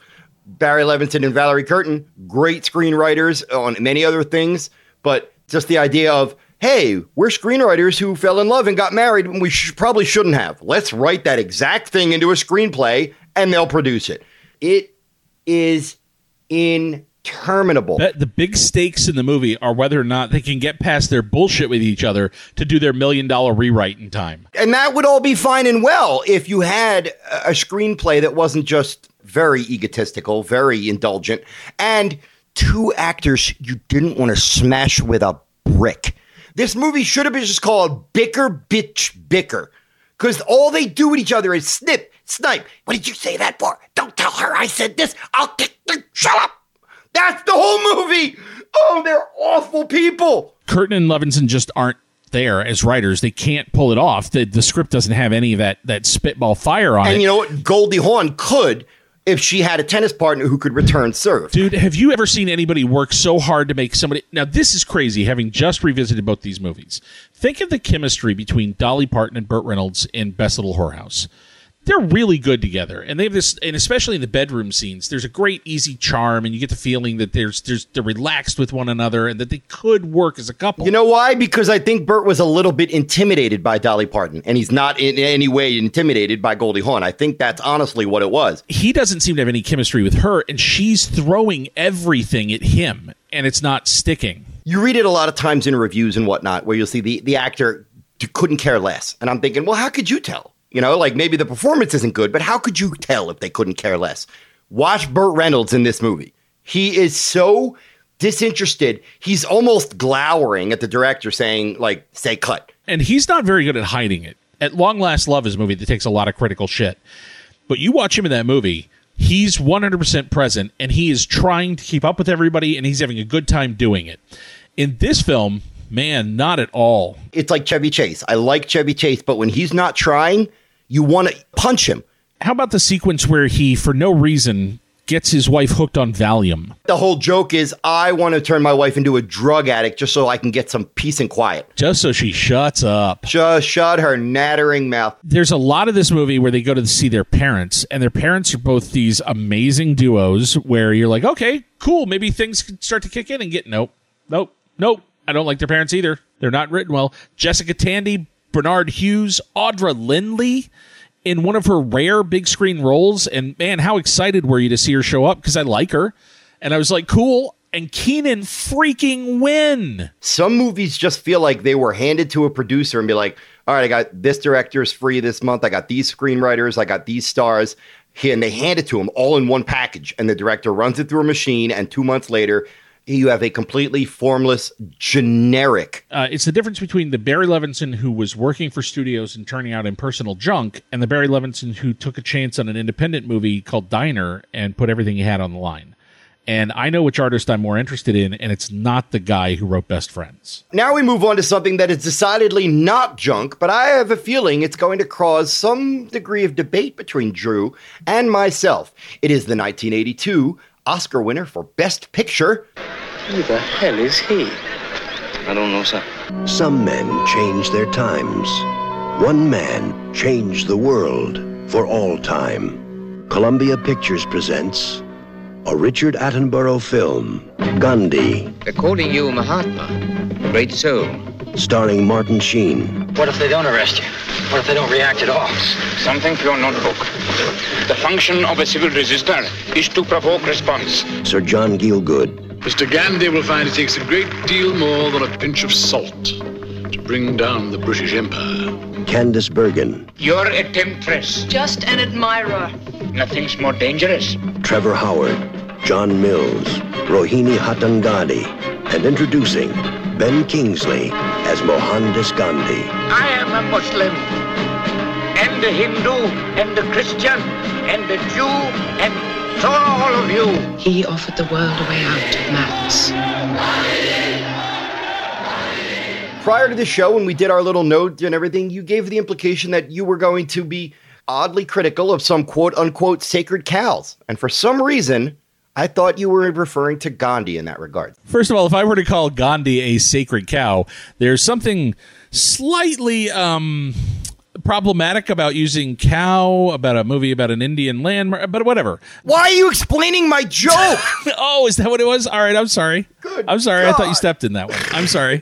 Barry Levinson and Valerie Curtin, great screenwriters on many other things. But just the idea of, hey, we're screenwriters who fell in love and got married, and we sh- probably shouldn't have. Let's write that exact thing into a screenplay, and they'll produce it. It is interminable. The, the big stakes in the movie are whether or not they can get past their bullshit with each other to do their million dollar rewrite in time. And that would all be fine and well if you had a screenplay that wasn't just very egotistical, very indulgent, and two actors you didn't want to smash with a brick. This movie should have been just called Bicker Bitch Bicker. Because all they do with each other is snip, snipe. What did you say that for? Don't tell her I said this. I'll kick the. Shut up! That's the whole movie! Oh, they're awful people! Curtin and Levinson just aren't there as writers. They can't pull it off. The, the script doesn't have any of that that spitball fire on And it. And you know what? Goldie Hawn could if she had a tennis partner who could return serve. Dude, have you ever seen anybody work so hard to make somebody? Now, this is crazy. Having just revisited both these movies, think of the chemistry between Dolly Parton and Burt Reynolds in Best Little Whorehouse. They're really good together, and they have this, and especially in the bedroom scenes, there's a great easy charm, and you get the feeling that there's, there's they're relaxed with one another, and that they could work as a couple. You know why? Because I think Burt was a little bit intimidated by Dolly Parton, and he's not in any way intimidated by Goldie Hawn. I think that's honestly what it was. he doesn't seem to have any chemistry with her, and she's throwing everything at him, and it's not sticking. You read it a lot of times in reviews and whatnot, where you'll see the, the actor couldn't care less. And I'm thinking, well, how could you tell? You know, like maybe the performance isn't good, but how could you tell if they couldn't care less? Watch Burt Reynolds in this movie. He is so disinterested. He's almost glowering at the director saying, like, say cut. and he's not very good at hiding it. At Long Last Love is a movie that takes a lot of critical shit. But you watch him in that movie, he's 100% present and he is trying to keep up with everybody and he's having a good time doing it. In this film, man, not at all. It's like Chevy Chase. I like Chevy Chase, but when he's not trying, you want to punch him. How about the sequence where he, for no reason, gets his wife hooked on Valium? The whole joke is I want to turn my wife into a drug addict just so I can get some peace and quiet. Just so she shuts up. Just shut her nattering mouth. There's a lot of this movie where they go to see their parents, and their parents are both these amazing duos where you're like, okay, cool, maybe things can start to kick in and get nope, nope, nope. I don't like their parents either. They're not written well. Jessica Tandy, Barnard Hughes, Audra Lindley in one of her rare big screen roles. And man, how excited were you to see her show up? Because I like her. And I was like, cool. And Keenan freaking Wynn. Some movies just feel like they were handed to a producer and be like, all right, I got this director's free this month. I got these screenwriters. I got these stars. And they hand it to him all in one package. And the director runs it through a machine. And two months later, you have a completely formless, generic. Uh, it's the difference between the Barry Levinson who was working for studios and turning out impersonal junk and the Barry Levinson who took a chance on an independent movie called Diner and put everything he had on the line. And I know which artist I'm more interested in, and it's not the guy who wrote Best Friends. Now we move on to something that is decidedly not junk, but I have a feeling it's going to cause some degree of debate between Drew and myself. It is the 1982 Oscar winner for Best Picture. Who the hell is he? I don't know, sir. Some men change their times. One man changed the world for all time. Columbia Pictures presents a Richard Attenborough film, Gandhi, They're calling you Mahatma, great soul. Starring Martin Sheen, What if they don't arrest you? What if they don't react at all? Something for your notebook. The function of a civil resistor is to provoke response. Sir John Gielgud, Mr. Gandhi will find it takes a great deal more than a pinch of salt to bring down the British Empire. Candice Bergen, You're a temptress. Just an admirer. Nothing's more dangerous. Trevor Howard, John Mills, Rohini Hatangadi, and introducing Ben Kingsley as Mohandas Gandhi. I am a Muslim, and a Hindu, and a Christian, and a Jew, and so are all of you. He offered the world a way out of madness. Prior to the show, when we did our little note and everything, you gave the implication that you were going to be oddly critical of some quote unquote sacred cows. And for some reason, I thought you were referring to Gandhi in that regard. First of all, if I were to call Gandhi a sacred cow, there's something slightly um, problematic about using cow about a movie about an Indian landmark, but whatever. Why are you explaining my joke? oh, is that what it was? All right, I'm sorry. Good I'm sorry. I thought you stepped in that one. I'm sorry.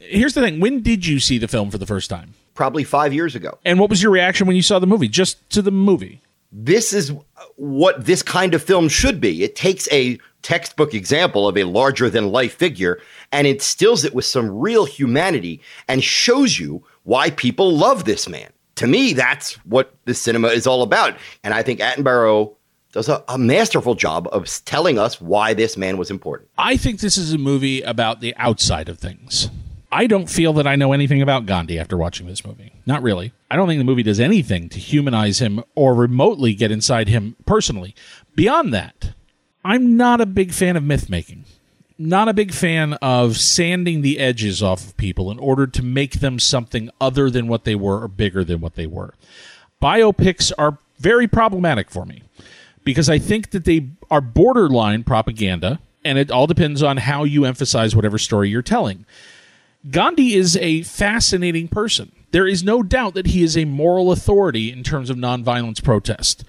Here's the thing. When did you see the film for the first time? Probably five years ago. And what was your reaction when you saw the movie? Just to the movie. This is what this kind of film should be. It takes a textbook example of a larger than life figure and instills it with some real humanity and shows you why people love this man. To me, that's what the cinema is all about. And I think Attenborough does a, a masterful job of telling us why this man was important. I think this is a movie about the outside of things. I don't feel that I know anything about Gandhi after watching this movie. Not really. I don't think the movie does anything to humanize him or remotely get inside him personally. Beyond that, I'm not a big fan of myth making. Not a big fan of sanding the edges off of people in order to make them something other than what they were or bigger than what they were. Biopics are very problematic for me because I think that they are borderline propaganda, and it all depends on how you emphasize whatever story you're telling. Gandhi is a fascinating person. There is no doubt that he is a moral authority in terms of nonviolence protest.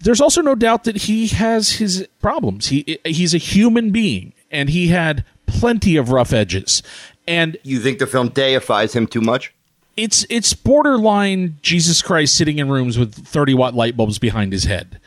There's also no doubt that he has his problems. He he's a human being and he had plenty of rough edges. And you think the film deifies him too much? It's it's borderline Jesus Christ sitting in rooms with 30 watt light bulbs behind his head.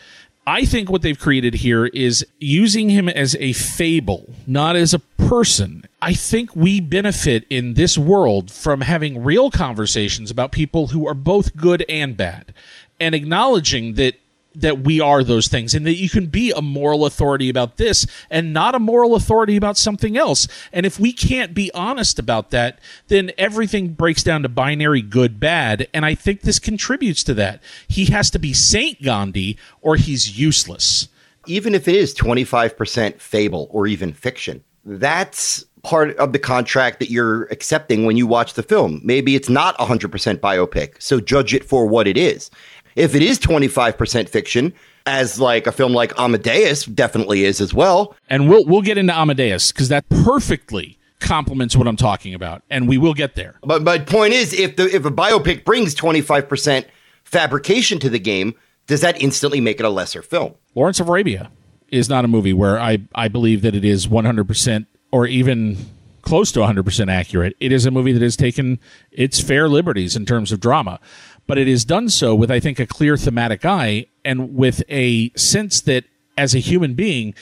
I think what they've created here is using him as a fable, not as a person. I think we benefit in this world from having real conversations about people who are both good and bad and acknowledging that that we are those things and that you can be a moral authority about this and not a moral authority about something else. And if we can't be honest about that, then everything breaks down to binary good bad. And I think this contributes to that. He has to be Saint Gandhi or he's useless. Even if it is 25% fable or even fiction, that's part of the contract that you're accepting when you watch the film. Maybe it's not 100% biopic, so judge it for what it is. If it is 25% fiction, as like a film like Amadeus definitely is as well. And we'll we'll get into Amadeus because that perfectly complements what I'm talking about, and we will get there. But my point is, if the if a biopic brings 25% fabrication to the game, does that instantly make it a lesser film? Lawrence of Arabia is not a movie where I I believe that it is 100% or even close to 100% accurate. It is a movie that has taken its fair liberties in terms of drama but it has done so with, I think, a clear thematic eye and with a sense that as a human being,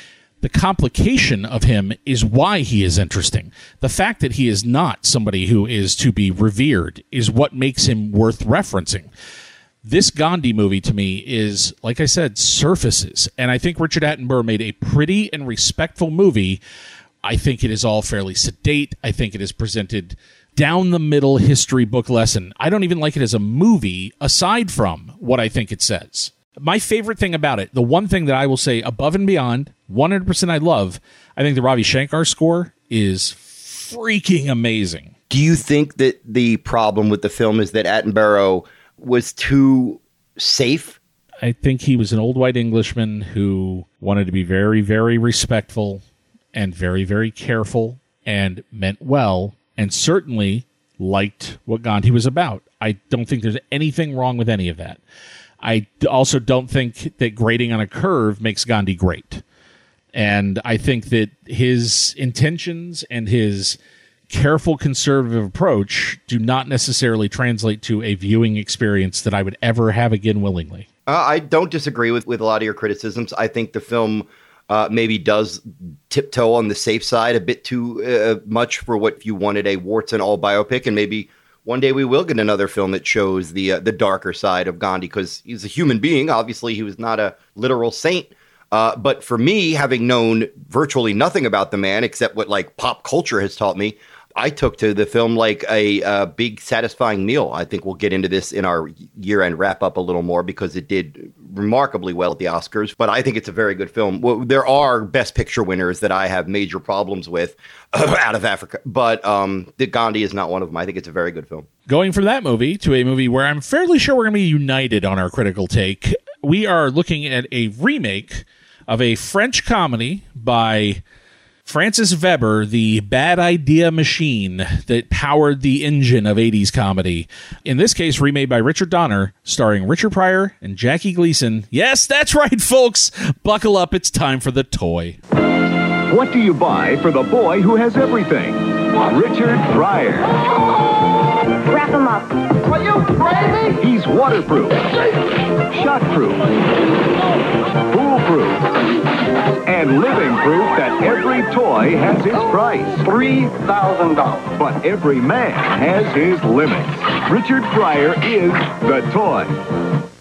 the complication of him is why he is interesting. The fact that he is not somebody who is to be revered is what makes him worth referencing. This Gandhi movie to me is, like I said, surfaces. And I think Richard Attenborough made a pretty and respectful movie. I think it is all fairly sedate. I think it is presented down the middle history book lesson. I don't even like it as a movie, aside from what I think it says. My favorite thing about it, the one thing that I will say above and beyond, 100% I love, I think the Ravi Shankar score is freaking amazing. Do you think that the problem with the film is that Attenborough was too safe? I think he was an old white Englishman who wanted to be very, very respectful and very, very careful and meant well and certainly liked what Gandhi was about. I don't think there's anything wrong with any of that. I also don't think that grading on a curve makes Gandhi great. And I think that his intentions and his careful conservative approach do not necessarily translate to a viewing experience that I would ever have again willingly. Uh, I don't disagree with, with a lot of your criticisms. I think the film uh, maybe does tiptoe on the safe side a bit too uh, much for what you wanted a warts and all biopic, and maybe one day we will get another film that shows the uh, the darker side of Gandhi because he's a human being. Obviously, he was not a literal saint. Uh, but for me, having known virtually nothing about the man except what like pop culture has taught me, I took to the film like a, a big, satisfying meal. I think we'll get into this in our year end wrap up a little more because it did remarkably well at the Oscars. But I think it's a very good film. Well, there are Best Picture winners that I have major problems with out of Africa, but um, Gandhi is not one of them. I think it's a very good film. Going from that movie to a movie where I'm fairly sure we're going to be united on our critical take, we are looking at a remake of a French comedy by Francis Veber, the bad idea machine that powered the engine of 80s comedy. In this case, remade by Richard Donner, starring Richard Pryor and Jackie Gleason. Yes, that's right, folks. Buckle up, it's time for the toy. What do you buy for the boy who has everything? Richard Pryor. Wrap him up. Are you crazy? He's waterproof, shockproof, foolproof, and living proof that every toy has its price. $3,000. But every man has his limits. Richard Pryor is the toy.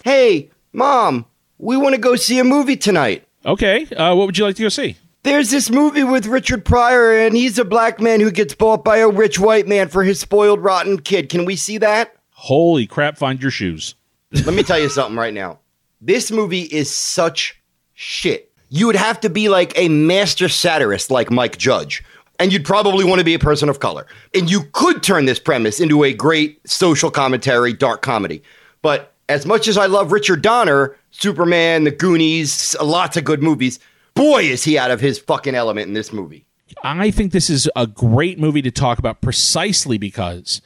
Hey, mom, we want to go see a movie tonight. Okay, uh, what would you like to go see? There's this movie with Richard Pryor, and he's a black man who gets bought by a rich white man for his spoiled, rotten kid. Can we see that? Holy crap, find your shoes. Let me tell you something right now. This movie is such shit. You would have to be like a master satirist like Mike Judge. And you'd probably want to be a person of color. And you could turn this premise into a great social commentary, dark comedy. But as much as I love Richard Donner, Superman, The Goonies, lots of good movies, boy, is he out of his fucking element in this movie. I think this is a great movie to talk about precisely because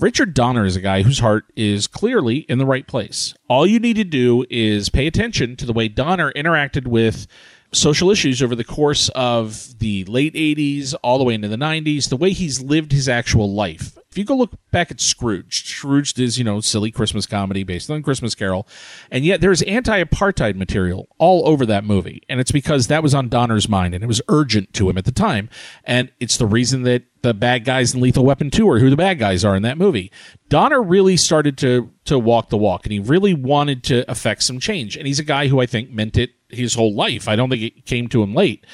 Richard Donner is a guy whose heart is clearly in the right place. All you need to do is pay attention to the way Donner interacted with social issues over the course of the late 80s all the way into the 90s, the way he's lived his actual life. If you go look back at Scrooge, Scrooge is, you know, silly Christmas comedy based on Christmas Carol, and yet there's anti-apartheid material all over that movie, and it's because that was on Donner's mind and it was urgent to him at the time, and it's the reason that the bad guys in Lethal Weapon 2 are who the bad guys are in that movie. Donner really started to to walk the walk, and he really wanted to affect some change, and he's a guy who I think meant it his whole life. I don't think it came to him late.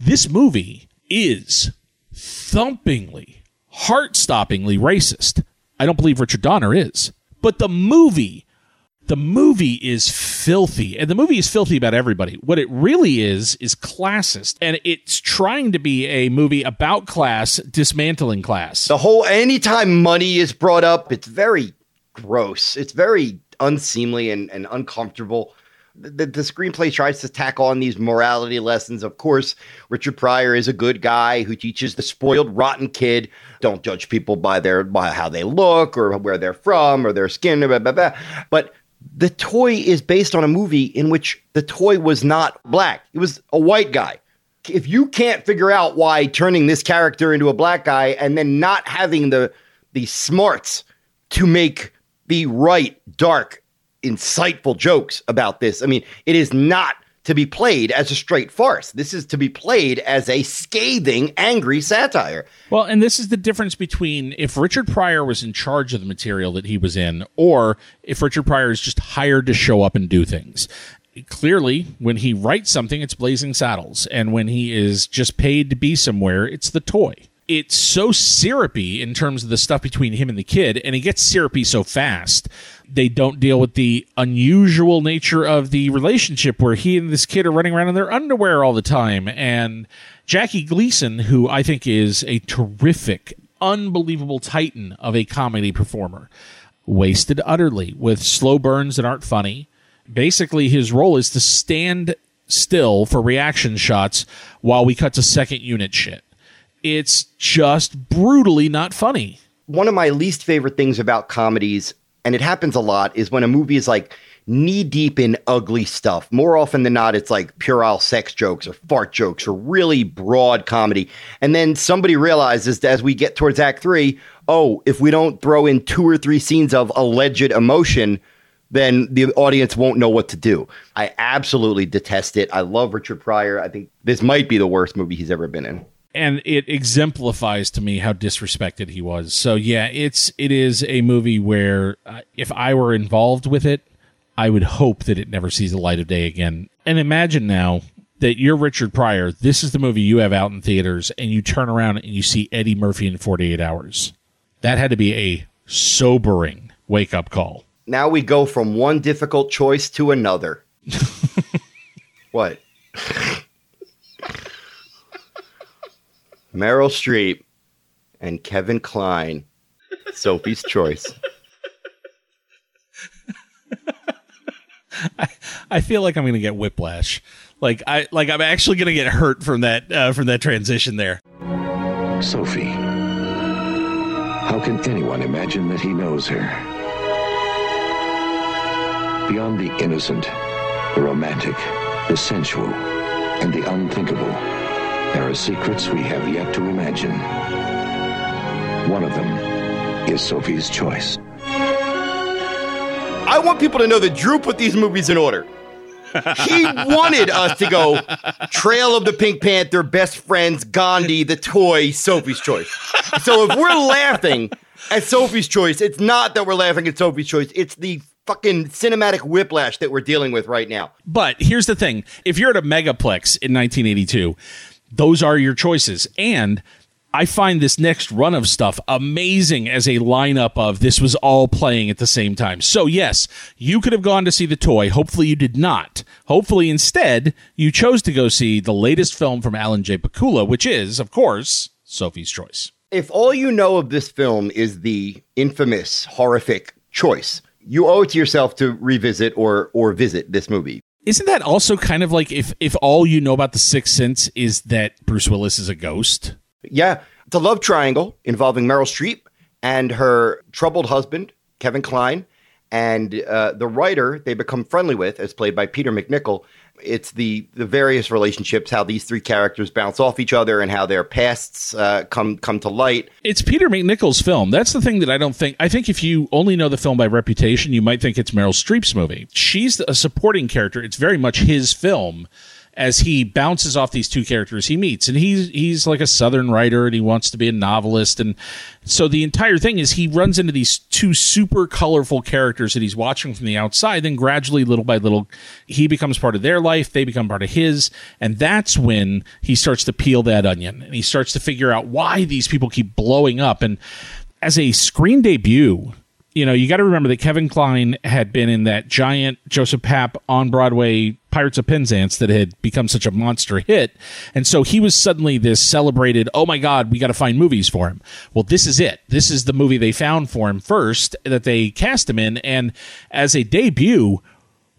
This movie is thumpingly, heart stoppingly racist. I don't believe Richard Donner is. But the movie, the movie is filthy. And the movie is filthy about everybody. What it really is, is classist. And it's trying to be a movie about class, dismantling class. The whole, anytime money is brought up, it's very gross. It's very unseemly and, and uncomfortable the, the screenplay tries to tack on these morality lessons. Of course, Richard Pryor is a good guy who teaches the spoiled, rotten kid don't judge people by their by how they look or where they're from or their skin. Blah, blah, blah. But the toy is based on a movie in which the toy was not black; it was a white guy. If you can't figure out why turning this character into a black guy and then not having the the smarts to make the right dark insightful jokes about this. I mean, it is not to be played as a straight farce. This is to be played as a scathing, angry satire. Well, and this is the difference between if Richard Pryor was in charge of the material that he was in, or if Richard Pryor is just hired to show up and do things. Clearly, when he writes something, it's Blazing Saddles. And when he is just paid to be somewhere, it's the toy it's so syrupy in terms of the stuff between him and the kid, and it gets syrupy so fast. They don't deal with the unusual nature of the relationship where he and this kid are running around in their underwear all the time. And Jackie Gleason, who I think is a terrific, unbelievable titan of a comedy performer, wasted utterly with slow burns that aren't funny. Basically, his role is to stand still for reaction shots while we cut to second unit shit it's just brutally not funny. One of my least favorite things about comedies, and it happens a lot, is when a movie is like knee deep in ugly stuff. More often than not, it's like puerile sex jokes or fart jokes or really broad comedy. And then somebody realizes as we get towards Act Three, oh, if we don't throw in two or three scenes of alleged emotion, then the audience won't know what to do. I absolutely detest it. I love Richard Pryor. I think this might be the worst movie he's ever been in and it exemplifies to me how disrespected he was. So yeah, it's it is a movie where uh, if I were involved with it, I would hope that it never sees the light of day again. And imagine now that you're Richard Pryor, this is the movie you have out in theaters and you turn around and you see Eddie Murphy in 48 hours. That had to be a sobering wake-up call. Now we go from one difficult choice to another. what? Meryl Streep and Kevin Kline. Sophie's choice. I, I feel like I'm going to get whiplash. Like I like I'm actually going to get hurt from that uh, from that transition there. Sophie. How can anyone imagine that he knows her? Beyond the innocent, the romantic, the sensual, and the unthinkable, there are secrets we have yet to imagine. One of them is Sophie's choice. I want people to know that Drew put these movies in order. he wanted us to go Trail of the Pink Panther, Best Friends, Gandhi, The Toy, Sophie's Choice. So if we're laughing at Sophie's Choice, it's not that we're laughing at Sophie's Choice, it's the fucking cinematic whiplash that we're dealing with right now. But here's the thing if you're at a megaplex in 1982, those are your choices. And I find this next run of stuff amazing as a lineup of this was all playing at the same time. So, yes, you could have gone to see the toy. Hopefully, you did not. Hopefully, instead, you chose to go see the latest film from Alan J. Pakula, which is, of course, Sophie's Choice. If all you know of this film is the infamous, horrific choice, you owe it to yourself to revisit or or visit this movie. Isn't that also kind of like if if all you know about the Sixth Sense is that Bruce Willis is a ghost? Yeah, the love triangle involving Meryl Streep and her troubled husband, Kevin Kline, and uh, the writer they become friendly with, as played by Peter MacNicol. It's the the various relationships, how these three characters bounce off each other, and how their pasts uh, come come to light. It's Peter MacNicol's film. That's the thing that I don't think. I think if you only know the film by reputation, you might think it's Meryl Streep's movie. She's a supporting character. It's very much his film as he bounces off these two characters he meets. And he's he's like a southern writer and he wants to be a novelist and so the entire thing is he runs into these two super colorful characters that he's watching from the outside then gradually little by little he becomes part of their life, they become part of his, and that's when he starts to peel that onion and he starts to figure out why these people keep blowing up and as a screen debut you know, you got to remember that Kevin Kline had been in that giant Joseph Papp on Broadway Pirates of Penzance that had become such a monster hit. And so he was suddenly this celebrated, oh my God, we got to find movies for him. Well, this is it. This is the movie they found for him first that they cast him in. And as a debut,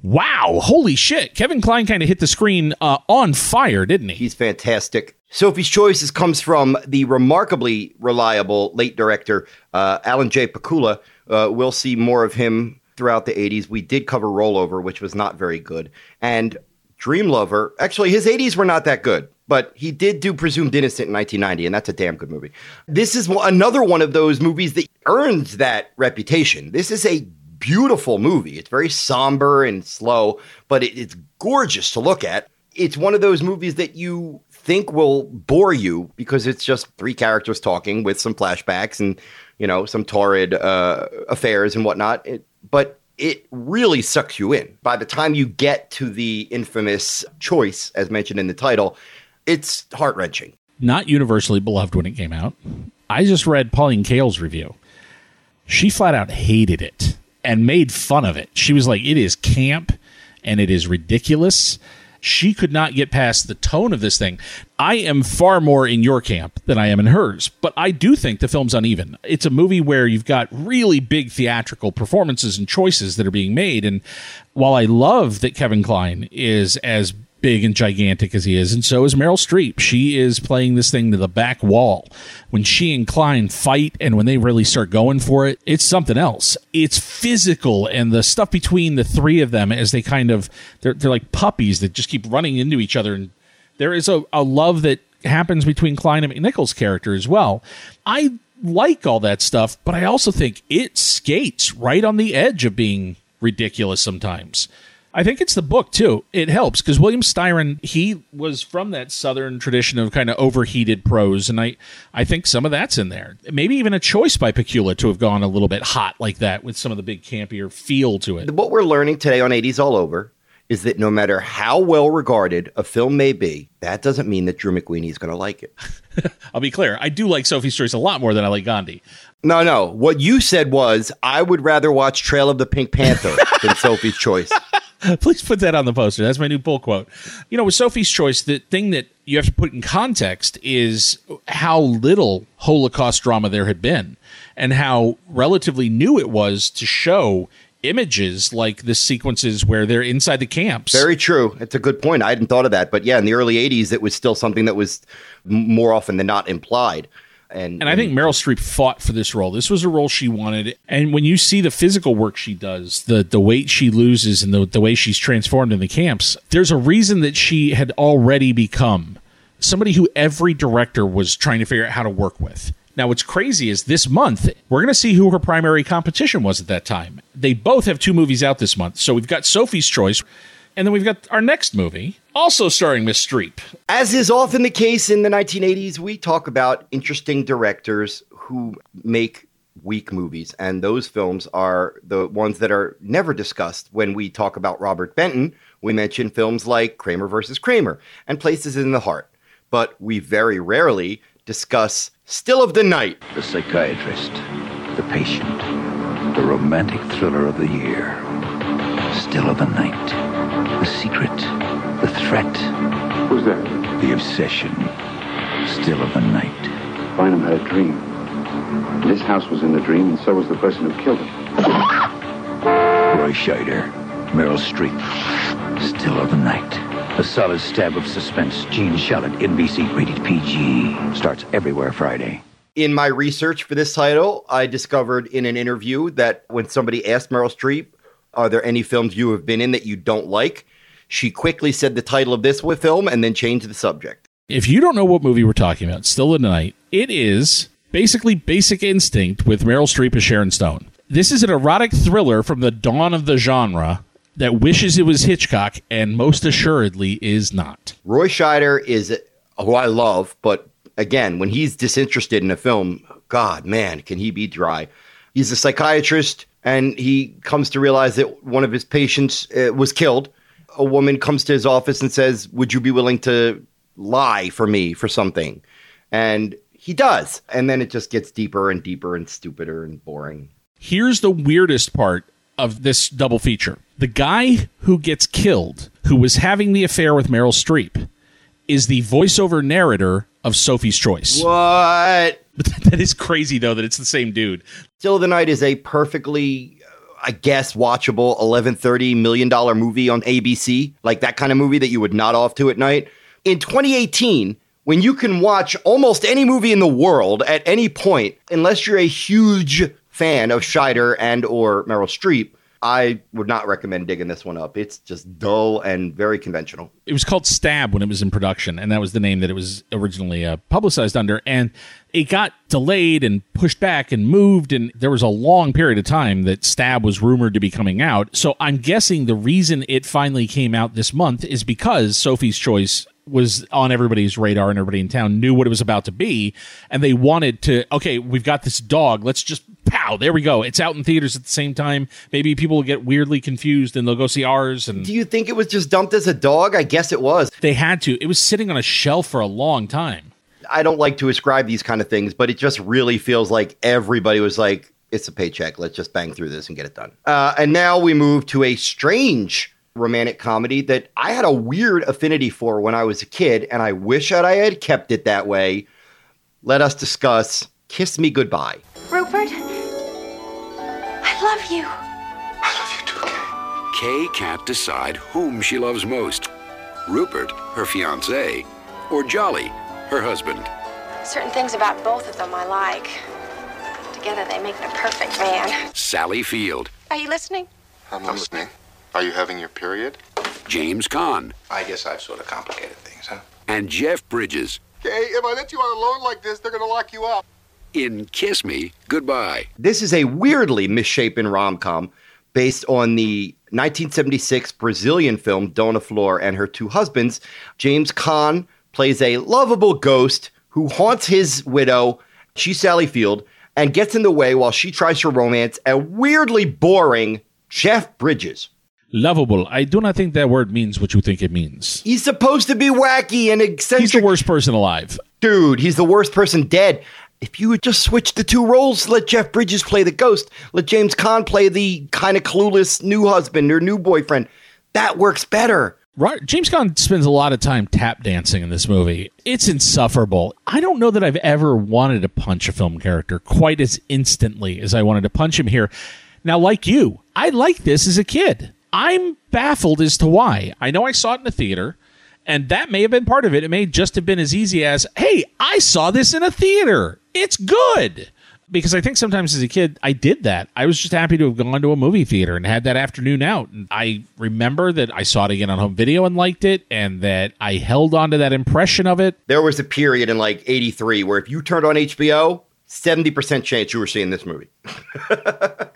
wow, holy shit. Kevin Kline kind of hit the screen uh, on fire, didn't he? He's fantastic. Sophie's Choices comes from the remarkably reliable late director, uh, Alan J. Pakula uh, we'll see more of him throughout the 80s. We did cover Rollover, which was not very good. And Dream Lover, actually, his 80s were not that good, but he did do Presumed Innocent in 1990, and that's a damn good movie. This is another one of those movies that earns that reputation. This is a beautiful movie. It's very somber and slow, but it, it's gorgeous to look at. It's one of those movies that you think will bore you because it's just three characters talking with some flashbacks and you know, some torrid uh, affairs and whatnot. It, but it really sucks you in. By the time you get to the infamous choice, as mentioned in the title, it's heart wrenching. Not universally beloved when it came out. I just read Pauline Kael's review. She flat out hated it and made fun of it. She was like, it is camp and it is ridiculous she could not get past the tone of this thing. I am far more in your camp than I am in hers, but I do think the film's uneven. It's a movie where you've got really big theatrical performances and choices that are being made. And while I love that Kevin Kline is as big and gigantic as he is, and so is Meryl Streep. She is playing this thing to the back wall. When she and Kline fight, and when they really start going for it, it's something else. It's physical, and the stuff between the three of them as they kind of they're they're like puppies that just keep running into each other, and there is a, a love that happens between Kline and MacNicol's character as well. I like all that stuff, but I also think it skates right on the edge of being ridiculous sometimes. I think it's the book too. It helps because William Styron he was from that southern tradition of kind of overheated prose, and I I think some of that's in there. Maybe even a choice by Pakula to have gone a little bit hot like that with some of the big campier feel to it. What we're learning today on 80s All Over is that no matter how well regarded a film may be, that doesn't mean that Drew McWeeny is going to like it. I'll be clear. I do like Sophie's Choice a lot more than I like Gandhi. No, no. What you said was I would rather watch Trail of the Pink Panther than Sophie's Choice. Please put that on the poster. That's my new pull quote. You know, with Sophie's Choice, the thing that you have to put in context is how little Holocaust drama there had been and how relatively new it was to show images like the sequences where they're inside the camps. Very true. It's a good point. I hadn't thought of that. But yeah, in the early 80s, it was still something that was more often than not implied. And, And I think Meryl Streep fought for this role. This was a role she wanted. And when you see the physical work she does, the the weight she loses and the, the way she's transformed in the camps, there's a reason that she had already become somebody who every director was trying to figure out how to work with. Now, what's crazy is this month, we're going to see who her primary competition was at that time. They both have two movies out this month. So we've got Sophie's Choice, and then we've got our next movie, also starring Miss Streep. As is often the case in the 1980s, we talk about interesting directors who make weak movies. And those films are the ones that are never discussed when we talk about Robert Benton. We mention films like Kramer versus Kramer and Places in the Heart. But we very rarely discuss Still of the Night. The psychiatrist, the patient, the romantic thriller of the year. Still of the night. The secret, the threat. Who's that? The obsession. Still of the night. Bynum had a dream. This house was in the dream, and so was the person who killed him. Roy Scheider, Meryl Streep. Still of the night. A solid stab of suspense. Gene Shalit, NBC, rated PG. Starts everywhere Friday. In my research for this title, I discovered in an interview that when somebody asked Meryl Streep, Are there any films you have been in that you don't like? She quickly said the title of this film and then changed the subject. If you don't know what movie we're talking about, Still the Night, it is basically Basic Instinct with Meryl Streep as Sharon Stone. This is an erotic thriller from the dawn of the genre that wishes it was Hitchcock and most assuredly is not. Roy Scheider is who I love, but again, when he's disinterested in a film, God, man, can he be dry? He's a psychiatrist and he comes to realize that one of his patients uh, was killed. A woman comes to his office and says, Would you be willing to lie for me for something? And he does. And then it just gets deeper and deeper and stupider and boring. Here's the weirdest part of this double feature. The guy who gets killed, who was having the affair with Meryl Streep, is the voiceover narrator of Sophie's Choice. What? that is crazy, though, that it's the same dude. Still of the Night is a perfectly, I guess, watchable $1130 million movie on ABC, like that kind of movie that you would nod off to at night. In 2018, when you can watch almost any movie in the world at any point, unless you're a huge fan of Scheider and or Meryl Streep, I would not recommend digging this one up. It's just dull and very conventional. It was called Stab when it was in production, and that was the name that it was originally uh, publicized under. And it got delayed and pushed back and moved, and there was a long period of time that Stab was rumored to be coming out. So I'm guessing the reason it finally came out this month is because Sophie's Choice was on everybody's radar and everybody in town knew what it was about to be and they wanted to okay we've got this dog let's just pow there we go it's out in theaters at the same time maybe people will get weirdly confused and they'll go see ours and Do you think it was just dumped as a dog? I guess it was. they had to it was sitting on a shelf for a long time I don't like to ascribe these kind of things, but it just really feels like everybody was like, it's a paycheck. Let's just bang through this and get it done. Uh, and now we move to a strange romantic comedy that I had a weird affinity for when I was a kid, and I wish that I had kept it that way. Let us discuss Kiss Me Goodbye. Rupert, I love you. I love you too, Kay. Kay can't decide whom she loves most. Rupert, her fiance, or Jolly, her husband. Certain things about both of them I like. Together they make the perfect man. Sally Field, Are you listening? I'm listening. Are you having your period? James Caan, I guess I've sort of complicated things, huh? and Jeff Bridges Okay, if I let you out alone like this, they're gonna lock you up. in Kiss Me Goodbye. This is a weirdly misshapen rom com based on the 1976 Brazilian film Dona Flor and her two husbands. James Caan plays a lovable ghost who haunts his widow, she's Sally Field, and gets in the way while she tries to romance a weirdly boring Jeff Bridges. Lovable. I do not think that word means what you think it means. He's supposed to be wacky and eccentric. He's the worst person alive. Dude, he's the worst person dead. If you would just switch the two roles, let Jeff Bridges play the ghost, let James Caan play the kind of clueless new husband or new boyfriend, that works better. Right. James Caan spends a lot of time tap dancing in this movie. It's insufferable. I don't know that I've ever wanted to punch a film character quite as instantly as I wanted to punch him here. Now, like you, I liked this as a kid. I'm baffled as to why. I know I saw it in the theater, and that may have been part of it. It may just have been as easy as, hey, I saw this in a theater. It's good. Because I think sometimes as a kid, I did that. I was just happy to have gone to a movie theater and had that afternoon out. And I remember that I saw it again on home video and liked it, and that I held on to that impression of it. There was a period in like 83 where if you turned on HBO, 70% chance you were seeing this movie.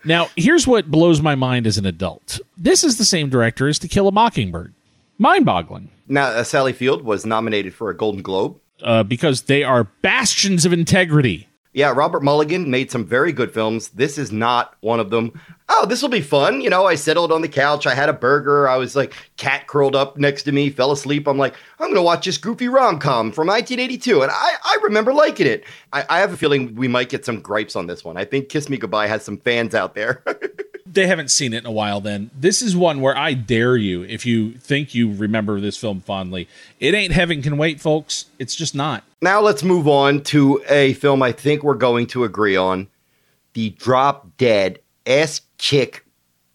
Now, here's what blows my mind as an adult this is the same director as To Kill a Mockingbird. Mind boggling. Now, uh, Sally Field was nominated for a Golden Globe. Uh, because they are bastions of integrity. Yeah, Robert Mulligan made some very good films. This is not one of them. Oh, this will be fun. You know, I settled on the couch. I had a burger. I was like, cat curled up next to me, fell asleep. I'm like, I'm going to watch this goofy rom com from 1982. And I, I remember liking it. I, I have a feeling we might get some gripes on this one. I think Kiss Me Goodbye has some fans out there. They haven't seen it in a while then. This is one where I dare you, if you think you remember this film fondly, it ain't Heaven Can Wait, folks. It's just not. now let's move on to a film I think we're going to agree on the drop dead ass kick,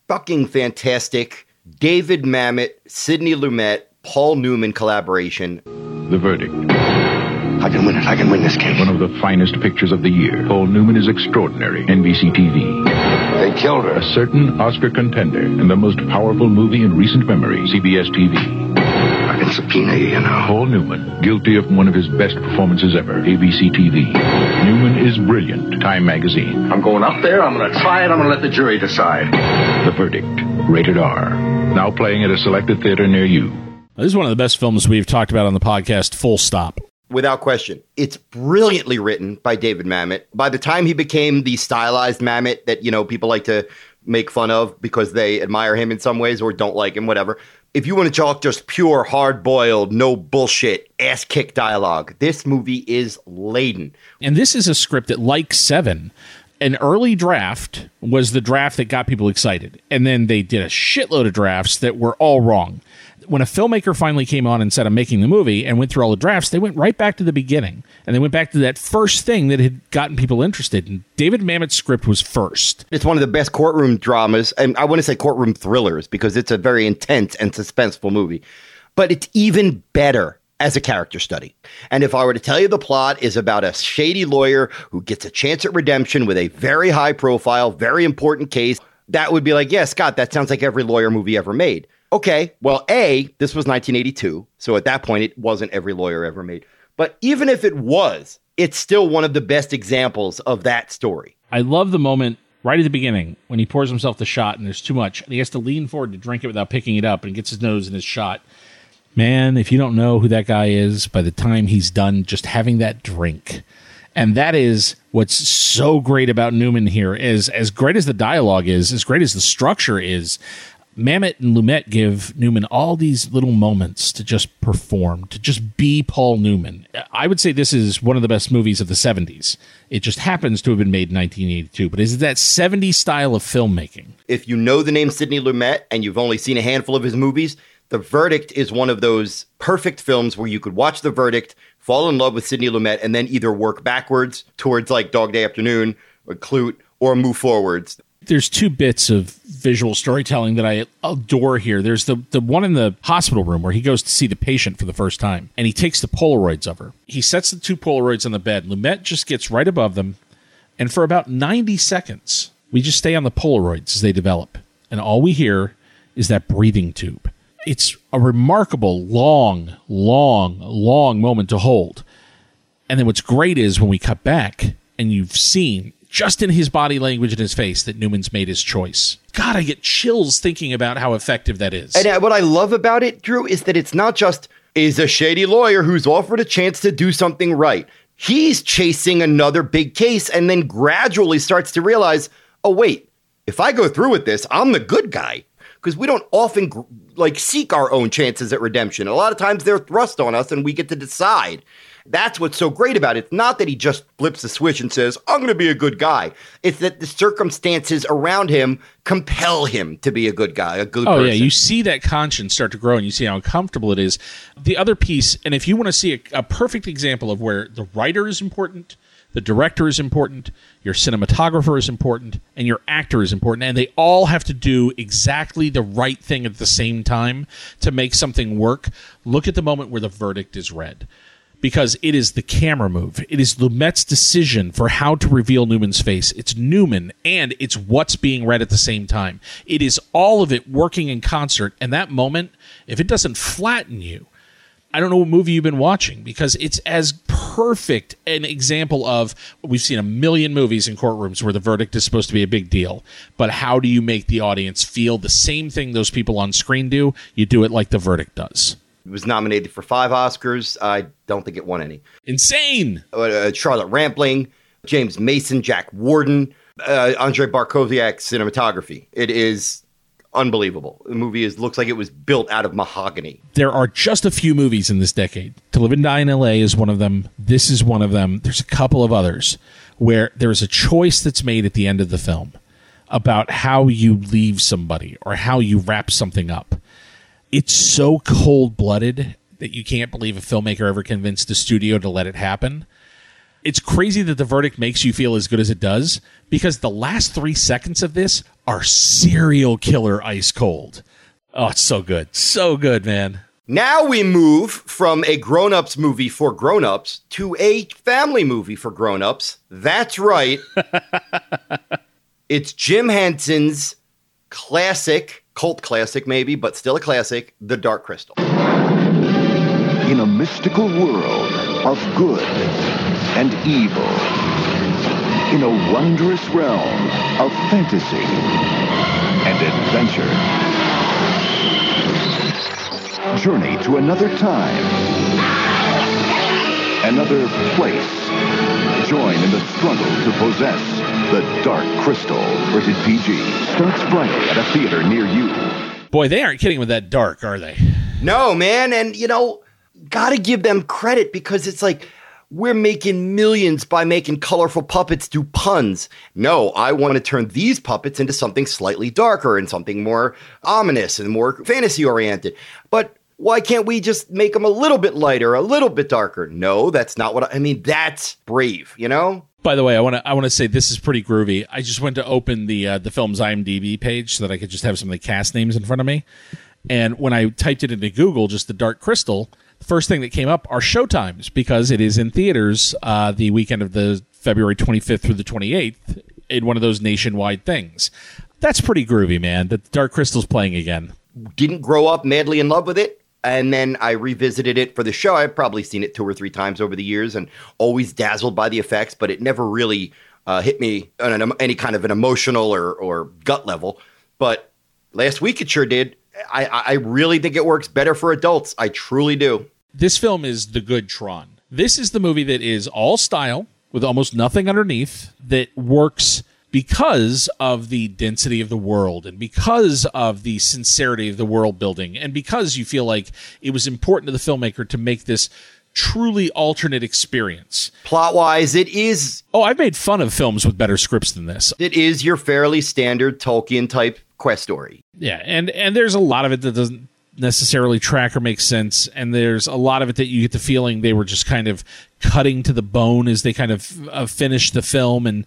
fucking fantastic David Mamet, Sidney Lumet, Paul Newman collaboration. The verdict. I can win it. I can win this case. One of the finest pictures of the year. Paul Newman is extraordinary. NBC TV. They killed her. A certain Oscar contender and the most powerful movie in recent memory. CBS TV. I can subpoena you, you know. Paul Newman, guilty of one of his best performances ever. ABC TV. Newman is brilliant. Time Magazine. I'm going up there, I'm going to try it, I'm going to let the jury decide. The verdict. Rated R. Now playing at a selected theater near you. This is one of the best films we've talked about on the podcast, full stop. Without question. It's brilliantly written by David Mamet. By the time he became the stylized Mamet that, you know, people like to make fun of because they admire him in some ways or don't like him, whatever. If you want to talk just pure, hard boiled, no bullshit, ass kick dialogue, this movie is laden. And this is a script that, like Seven, an early draft was the draft that got people excited. And then they did a shitload of drafts that were all wrong. When a filmmaker finally came on and said, I'm making the movie, and went through all the drafts, they went right back to the beginning. And they went back to that first thing that had gotten people interested. And David Mamet's script was first. It's one of the best courtroom dramas, and I want to say courtroom thrillers because it's a very intense and suspenseful movie. But it's even better as a character study. And if I were to tell you the plot is about a shady lawyer who gets a chance at redemption with a very high profile, very important case, that would be like, yeah, Scott, that sounds like every lawyer movie ever made. Okay, well, A, this was 1982. So at that point, it wasn't every lawyer ever made. But even if it was, it's still one of the best examples of that story. I love the moment right at the beginning when he pours himself the shot and there's too much. And he has to lean forward to drink it without picking it up and gets his nose in his shot. Man, if you don't know who that guy is, by the time he's done just having that drink. And that is what's so great about Newman here is as great as the dialogue is, as great as the structure is, Mamet and Lumet give Newman all these little moments to just perform, to just be Paul Newman. I would say this is one of the best movies of the 70s. It just happens to have been made in 1982, but is it that 70s style of filmmaking. If you know the name Sidney Lumet and you've only seen a handful of his movies, The Verdict is one of those perfect films where you could watch The Verdict, fall in love with Sidney Lumet, and then either work backwards towards like Dog Day Afternoon or Klute or move forwards. There's two bits of visual storytelling that I adore here. There's the the one in the hospital room where he goes to see the patient for the first time and he takes the Polaroids of her. He sets the two Polaroids on the bed. Lumet just gets right above them, and for about 90 seconds, we just stay on the Polaroids as they develop, and all we hear is that breathing tube. It's a remarkable, long, long, long moment to hold. And then what's great is when we cut back and you've seen just in his body language and his face that Newman's made his choice. God, I get chills thinking about how effective that is. And uh, what I love about it, Drew, is that it's not just is a shady lawyer who's offered a chance to do something right. He's chasing another big case and then gradually starts to realize, oh wait, if I go through with this, I'm the good guy. Because we don't often like seek our own chances at redemption. A lot of times they're thrust on us and we get to decide. That's what's so great about it. It's not that he just flips the switch and says, I'm going to be a good guy. It's that the circumstances around him compel him to be a good guy, a good oh, person. yeah. You see that conscience start to grow and you see how uncomfortable it is. The other piece, and if you want to see a, a perfect example of where the writer is important, the director is important, your cinematographer is important, and your actor is important. And they all have to do exactly the right thing at the same time to make something work. Look at the moment where the verdict is read because it is the camera move. It is Lumet's decision for how to reveal Newman's face. It's Newman and it's what's being read at the same time. It is all of it working in concert. And that moment, if it doesn't flatten you, I don't know what movie you've been watching because it's as perfect an example of we've seen a million movies in courtrooms where the verdict is supposed to be a big deal. But how do you make the audience feel the same thing those people on screen do? You do it like the verdict does. It was nominated for five Oscars. I don't think it won any. Insane. Uh, uh, Charlotte Rampling, James Mason, Jack Warden, uh, Andre Bartkowiak cinematography. It is unbelievable. The movie is looks like it was built out of mahogany. There are just a few movies in this decade. To Live and Die in LA is one of them. This is one of them. There's a couple of others where there is a choice that's made at the end of the film about how you leave somebody or how you wrap something up it's so cold blooded that you can't believe a filmmaker ever convinced the studio to let it happen. It's crazy that the verdict makes you feel as good as it does because the last three seconds of this are serial killer ice cold. Oh, it's so good. So good, man. Now we move from a grown ups movie for grown ups to a family movie for grown ups. That's right. it's Jim Henson's classic cult classic maybe, but still a classic, The Dark Crystal. In a mystical world of good and evil, in a wondrous realm of fantasy and adventure, journey to another time, another place. Join in the struggle to possess the Dark Crystal, rated PG, starts Friday at a theater near you. Boy, they aren't kidding with that dark, are they? No, man. And, you know, got to give them credit because it's like we're making millions by making colorful puppets do puns. No, I want to turn these puppets into something slightly darker and something more ominous and more fantasy oriented. But why can't we just make them a little bit lighter, a little bit darker? No, that's not what I, I mean. That's brave, you know? By the way, I want to I want to say this is pretty groovy. I just went to open the uh, the film's IMDb page so that I could just have some of the cast names in front of me. And when I typed it into Google, just the Dark Crystal, the first thing that came up are showtimes because it is in theaters uh, the weekend of the February 25th through the 28th in one of those nationwide things. That's pretty groovy, man. That Dark Crystal's playing again. Didn't grow up madly in love with it and then I revisited it for the show. I've probably seen it two or three times over the years, and always dazzled by the effects, but it never really uh, hit me on an, any kind of an emotional or or gut level. But last week it sure did. I, I really think it works better for adults. I truly do. This film is the good Tron. This is the movie that is all style with almost nothing underneath that works because of the density of the world and because of the sincerity of the world building and because you feel like it was important to the filmmaker to make this truly alternate experience. Plot wise, it is. Oh, I've made fun of films with better scripts than this. It is your fairly standard Tolkien type quest story. Yeah, and and there's a lot of it that doesn't necessarily track or make sense and there's a lot of it that you get the feeling they were just kind of cutting to the bone as they kind of uh, finish the film and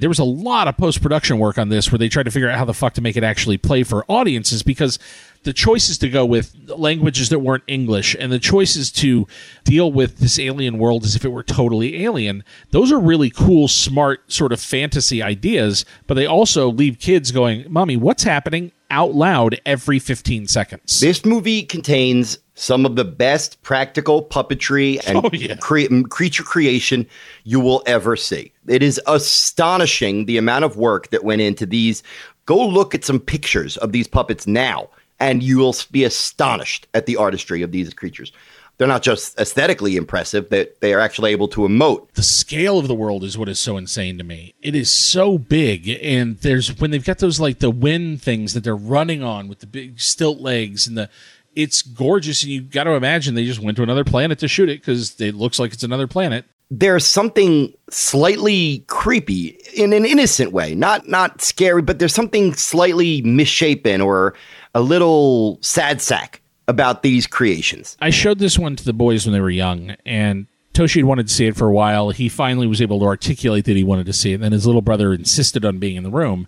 there was a lot of post production work on this where they tried to figure out how the fuck to make it actually play for audiences because the choices to go with languages that weren't English and the choices to deal with this alien world as if it were totally alien, those are really cool, smart, sort of fantasy ideas, but they also leave kids going, Mommy, what's happening? out loud every 15 seconds. This movie contains some of the best practical puppetry and Oh, yeah. cre- mm, creature creation you will ever see. It is astonishing the amount of work that went into these. Go look at some pictures of these puppets now, and you will be astonished at the artistry of these creatures. They're not just aesthetically impressive, that they are actually able to emote. the scale of the world is what is so insane to me. It is so big, and there's when they've got those like the wind things that they're running on with the big stilt legs and the. It's gorgeous, and you got to imagine they just went to another planet to shoot it because it looks like it's another planet. there's something slightly creepy in an innocent way not not scary but there's something slightly misshapen or a little sad sack about these creations I showed this one to the boys when they were young, and Toshi had wanted to see it for a while. He finally was able to articulate that he wanted to see it. And then his little brother insisted on being in the room,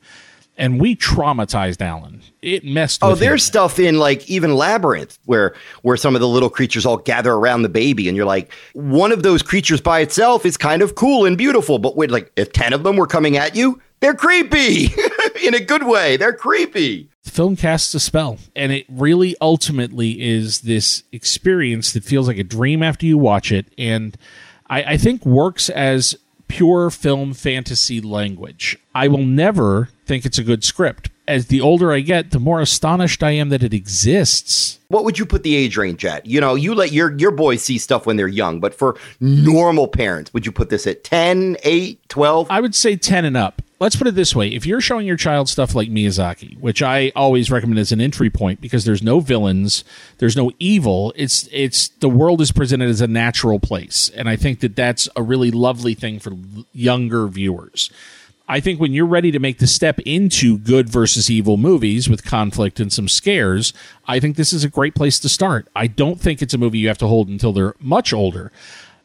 and we traumatized Alan. It messed. oh with him. there's stuff in like even labyrinth where where some of the little creatures all gather around the baby and you're like one of those creatures by itself is kind of cool and beautiful but with like if 10 of them were coming at you they're creepy in a good way they're creepy the film casts a spell and it really ultimately is this experience that feels like a dream after you watch it and I, I think works as pure film fantasy language i will never think it's a good script as the older i get the more astonished i am that it exists what would you put the age range at? You know, you let your your boys see stuff when they're young, but for normal parents, would you put this at 10, 8, 12? I would say 10 and up. Let's put it this way. If you're showing your child stuff like Miyazaki, which I always recommend as an entry point because there's no villains, there's no evil, it's it's the world is presented as a natural place. And I think that that's a really lovely thing for younger viewers. I think when you're ready to make the step into good versus evil movies with conflict and some scares, I think this is a great place to start. I don't think it's a movie you have to hold until they're much older.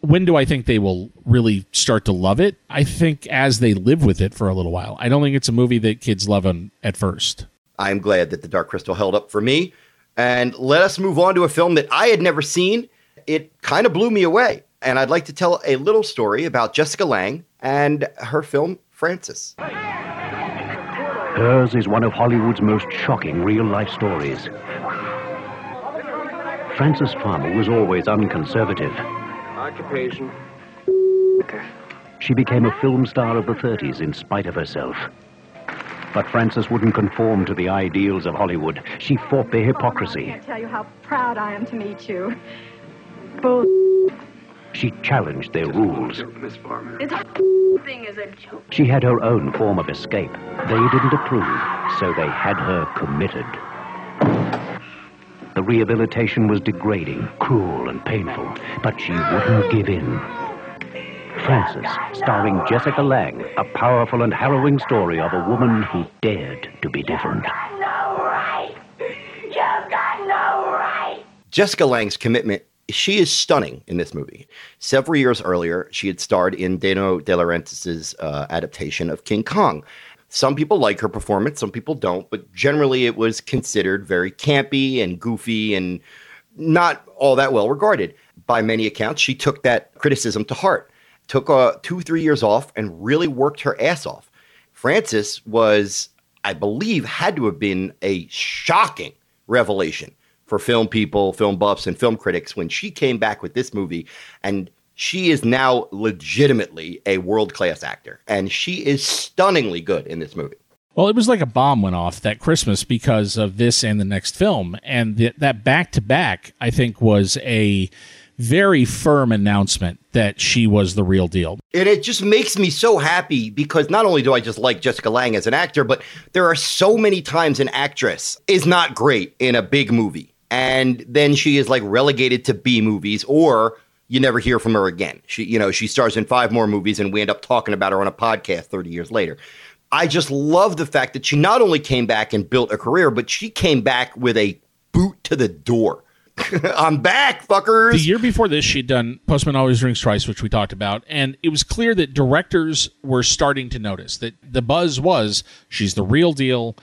When do I think they will really start to love it? I think as they live with it for a little while. I don't think it's a movie that kids love on, at first. I'm glad that The Dark Crystal held up for me. And let us move on to a film that I had never seen. It kind of blew me away. And I'd like to tell a little story about Jessica Lange and her film Frances. Hers is one of Hollywood's most shocking real life stories. Frances Farmer was always unconservative. Occupation. She became a film star of the 30s in spite of herself. But Frances wouldn't conform to the ideals of Hollywood. She fought the hypocrisy. I tell you how proud I am to meet you. Bull. She challenged their rules. Miss Farmer. This thing is a joke. She had her own form of escape. They didn't approve, so they had her committed. The rehabilitation was degrading, cruel, and painful, but she wouldn't give in. Frances, starring Jessica Lange, a powerful and harrowing story of a woman who dared to be different. Jessica Lange's commitment, she is stunning in this movie. Several years earlier, she had starred in Dino De Laurentiis' uh, adaptation of King Kong. Some people like her performance, some people don't, but generally it was considered very campy and goofy and not all that well regarded. By many accounts, she took that criticism to heart, took uh, two, three years off, and really worked her ass off. Frances was, I believe, had to have been a shocking revelation for film people, film buffs, and film critics when she came back with this movie. And she is now legitimately a world class actor. And she is stunningly good in this movie. Well, it was like a bomb went off that Christmas because of this and the next film. And th- that back to back, I think, was a very firm announcement that she was the real deal. And it just makes me so happy because not only do I just like Jessica Lange as an actor, but there are so many times an actress is not great in a big movie. And then she is like relegated to B movies or you never hear from her again. She, you know, she stars in five more movies and we end up talking about her on a podcast 30 years later. I just love the fact that she not only came back and built a career, but she came back with a boot to the door. I'm back, fuckers. The year before this, she'd done Postman Always Rings Twice, which we talked about, and it was clear that directors were starting to notice that the buzz was she's the real deal.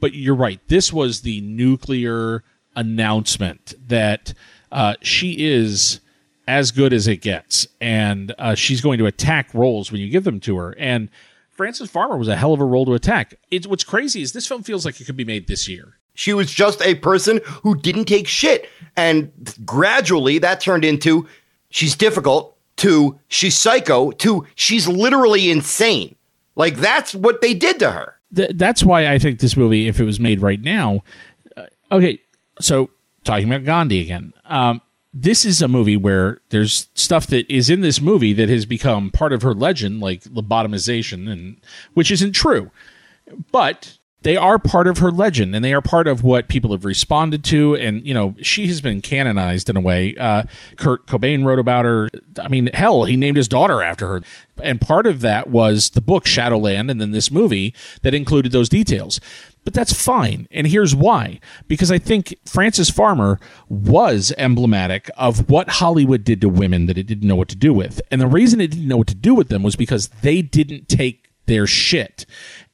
But you're right. This was the nuclear announcement that uh, she is as good as it gets, and uh, she's going to attack roles when you give them to her. And Frances Farmer was a hell of a role to attack. It's what's crazy is this film feels like it could be made this year. She was just a person who didn't take shit. And gradually that turned into she's difficult, to she's psycho, to she's literally insane. Like that's what they did to her. Th- that's why I think this movie, if it was made right now, uh, okay. So talking about Gandhi again, um, this is a movie where there's stuff that is in this movie that has become part of her legend, like lobotomization, and which isn't true, but they are part of her legend and they are part of what people have responded to. And you know she has been canonized in a way. Uh, kurt cobain wrote about her. I mean hell he named his daughter after her. And part of that was the book shadowland and then this movie that included those details but that's fine and here's why because i think frances farmer was emblematic of what hollywood did to women that it didn't know what to do with and the reason it didn't know what to do with them was because they didn't take their shit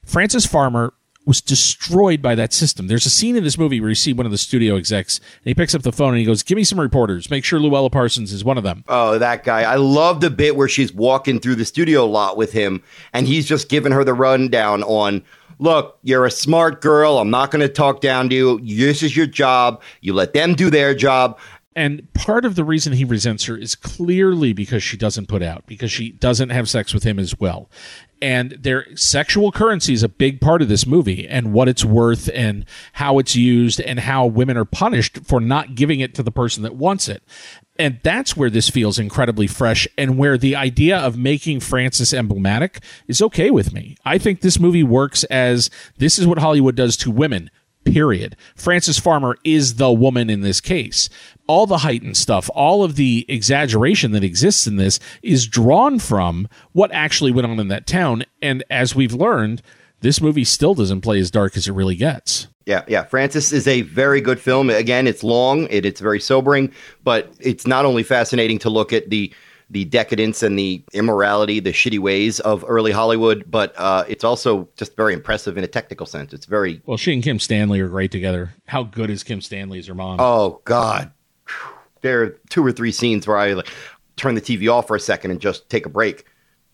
frances farmer was destroyed by that system. There's a scene in this movie where you see one of the studio execs and he picks up the phone and he goes, Give me some reporters. Make sure Louella Parsons is one of them. Oh, that guy. I love the bit where she's walking through the studio lot with him and he's just giving her the rundown on look, you're a smart girl. I'm not going to talk down to you. This is your job. You let them do their job. And part of the reason he resents her is clearly because she doesn't put out, because she doesn't have sex with him as well and their sexual currency is a big part of this movie and what it's worth and how it's used and how women are punished for not giving it to the person that wants it. And that's where this feels incredibly fresh and where the idea of making Frances emblematic is okay with me. I think this movie works as this is what Hollywood does to women period. Frances Farmer is the woman in this case. All the heightened stuff, all of the exaggeration that exists in this is drawn from what actually went on in that town. And as we've learned, this movie still doesn't play as dark as it really gets. Yeah, yeah. Frances is a very good film. Again, it's long, it, it's very sobering, but it's not only fascinating to look at the the decadence and the immorality, the shitty ways of early Hollywood, but uh, it's also just very impressive in a technical sense. It's very well. She and Kim Stanley are great together. How good is Kim Stanley as her mom? Oh God, there are two or three scenes where I like, turn the TV off for a second and just take a break.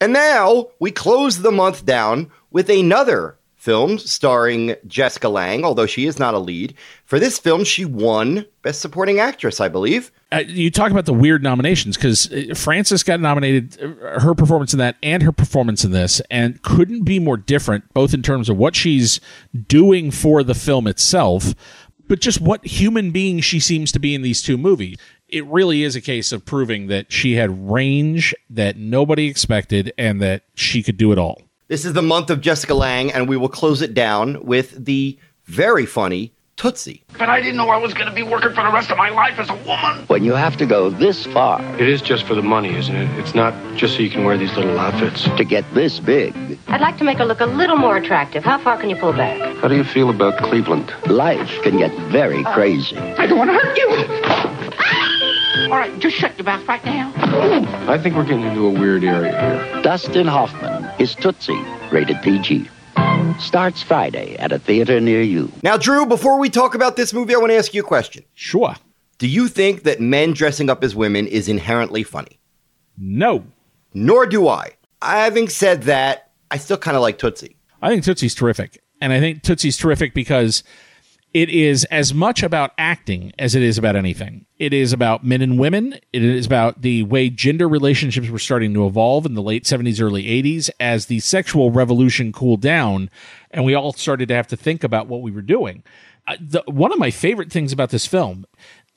And now we close the month down with another film starring Jessica Lange, although she is not a lead. For this film, she won Best Supporting Actress, I believe. Uh, you talk about the weird nominations because uh, Frances got nominated, uh, her performance in that and her performance in this, and couldn't be more different, both in terms of what she's doing for the film itself, but just what human being she seems to be in these two movies. It really is a case of proving that she had range that nobody expected and that she could do it all. This is the month of Jessica Lange, and we will close it down with the very funny Tootsie. But I didn't know I was going to be working for the rest of my life as a woman. When you have to go this far. It is just for the money, isn't it? It's not just so you can wear these little outfits. To get this big. I'd like to make her look a little more attractive. How far can you pull back? How do you feel about Cleveland? Life can get very uh, crazy. I don't want to hurt you. All right, just shut your mouth right now. I think we're getting into a weird area here. Dustin Hoffman is Tootsie, rated PG. Starts Friday at a theater near you. Now, Drew, before we talk about this movie, I want to ask you a question. Sure. Do you think that men dressing up as women is inherently funny? No. Nor do I. Having said that, I still kind of like Tootsie. I think Tootsie's terrific. And I think Tootsie's terrific because it is as much about acting as it is about anything. It is about men and women. It is about the way gender relationships were starting to evolve in the late 70s, early 80s as the sexual revolution cooled down and we all started to have to think about what we were doing. Uh, the, one of my favorite things about this film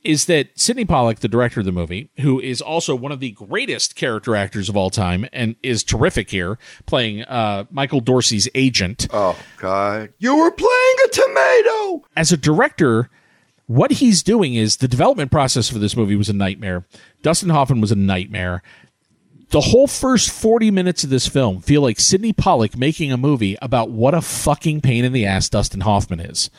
is that Sydney Pollack, the director of the movie, who is also one of the greatest character actors of all time and is terrific here, playing uh, Michael Dorsey's agent. Oh, God. You were playing a tomato! As a director, what he's doing is the development process for this movie was a nightmare. Dustin Hoffman was a nightmare. The whole first 40 minutes of this film feel like Sydney Pollack making a movie about what a fucking pain in the ass Dustin Hoffman is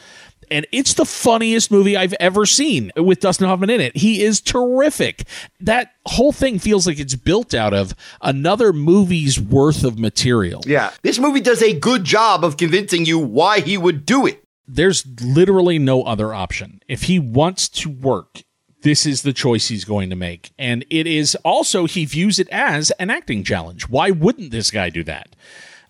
And it's the funniest movie I've ever seen with Dustin Hoffman in it. He is terrific. That whole thing feels like it's built out of another movie's worth of material. Yeah. This movie does a good job of convincing you why he would do it. There's literally no other option. If he wants to work, this is the choice he's going to make. And it is also, he views it as an acting challenge. Why wouldn't this guy do that?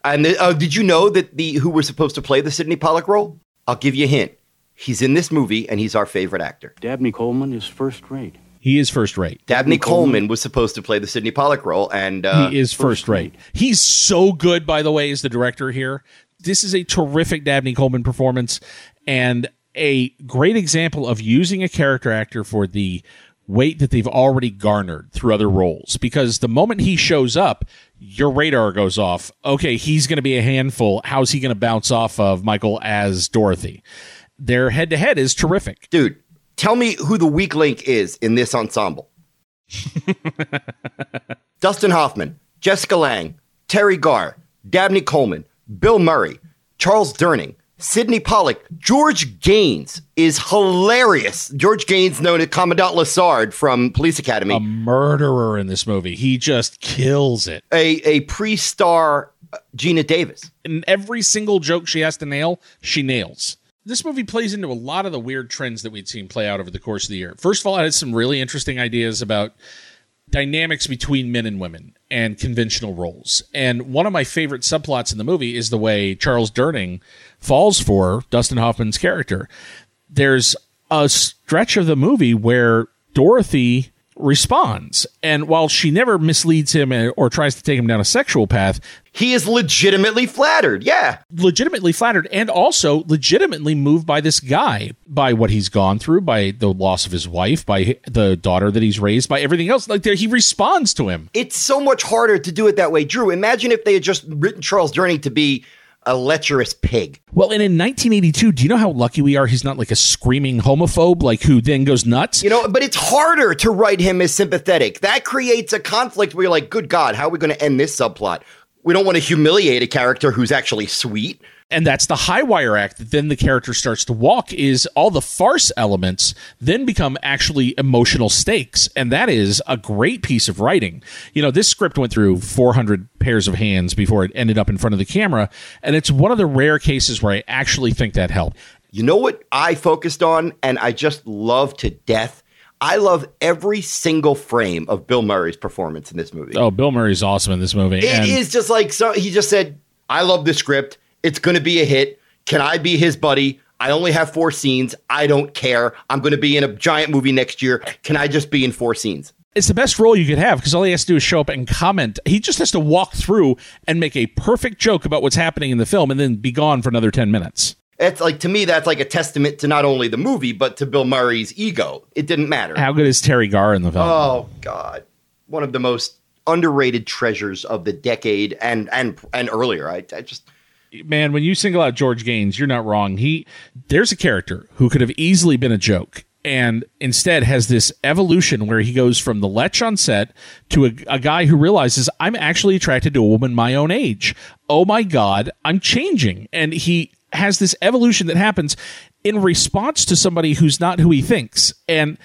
And uh, did you know that the who was supposed to play the Sydney Pollack role? I'll give you a hint. He's in this movie and he's our favorite actor. Dabney Coleman is first rate. He is first rate. Dabney Coleman was supposed to play the Sydney Pollack role, and uh, he is first rate. He's so good, by the way, as the director here. This is a terrific Dabney Coleman performance and a great example of using a character actor for the weight that they've already garnered through other roles. Because the moment he shows up, your radar goes off. Okay, he's going to be a handful. How's he going to bounce off of Michael as Dorothy? Their head to head is terrific. Dude, tell me who the weak link is in this ensemble. Dustin Hoffman, Jessica Lange, Teri Garr, Dabney Coleman, Bill Murray, Charles Durning, Sydney Pollack, George Gaynes is hilarious. George Gaynes, known as Commandant Lassard from Police Academy, a murderer in this movie. He just kills it. A a pre-star uh, Geena Davis. In every single joke she has to nail, she nails. This movie plays into a lot of the weird trends that we'd seen play out over the course of the year. First of all, it had some really interesting ideas about dynamics between men and women and conventional roles. And one of my favorite subplots in the movie is the way Charles Durning falls for Dustin Hoffman's character. There's a stretch of the movie where Dorothy responds. And while she never misleads him or tries to take him down a sexual path, he is legitimately flattered. Yeah. Legitimately flattered and also legitimately moved by this guy, by what he's gone through, by the loss of his wife, by the daughter that he's raised, by everything else. Like there, he responds to him. It's so much harder to do it that way. Drew, imagine if they had just written Charles Durning to be a lecherous pig. Well, and in 1982, do you know how lucky we are? He's not like a screaming homophobe, like who then goes nuts. You know, but it's harder to write him as sympathetic. That creates a conflict where you're like, good God, how are we going to end this subplot? We don't want to humiliate a character who's actually sweet and that's the high wire act that then the character starts to walk is all the farce elements then become actually emotional stakes and that is a great piece of writing you know this script went through 400 pairs of hands before it ended up in front of the camera and it's one of the rare cases where i actually think that helped you know what i focused on and i just love to death I love every single frame of Bill Murray's performance in this movie. Oh, Bill Murray's awesome in this movie. It and- is just like so. He just said, "I love the script. It's going to be a hit. Can I be his buddy? I only have four scenes. I don't care. I'm going to be in a giant movie next year. Can I just be in four scenes? It's the best role you could have because all he has to do is show up and comment. He just has to walk through and make a perfect joke about what's happening in the film and then be gone for another 10 minutes. It's like to me that's like a testament to not only the movie but to Bill Murray's ego. It didn't matter. How good is Teri Garr in the film? Oh god. One of the most underrated treasures of the decade and and and earlier. I, I just man, when you single out George Gaynes, you're not wrong. He there's a character who could have easily been a joke and instead has this evolution where he goes from the lech on set to a, a, guy who realizes I'm actually attracted to a woman my own age. Oh my God, I'm changing. And he has this evolution that happens in response to somebody who's not who he thinks. And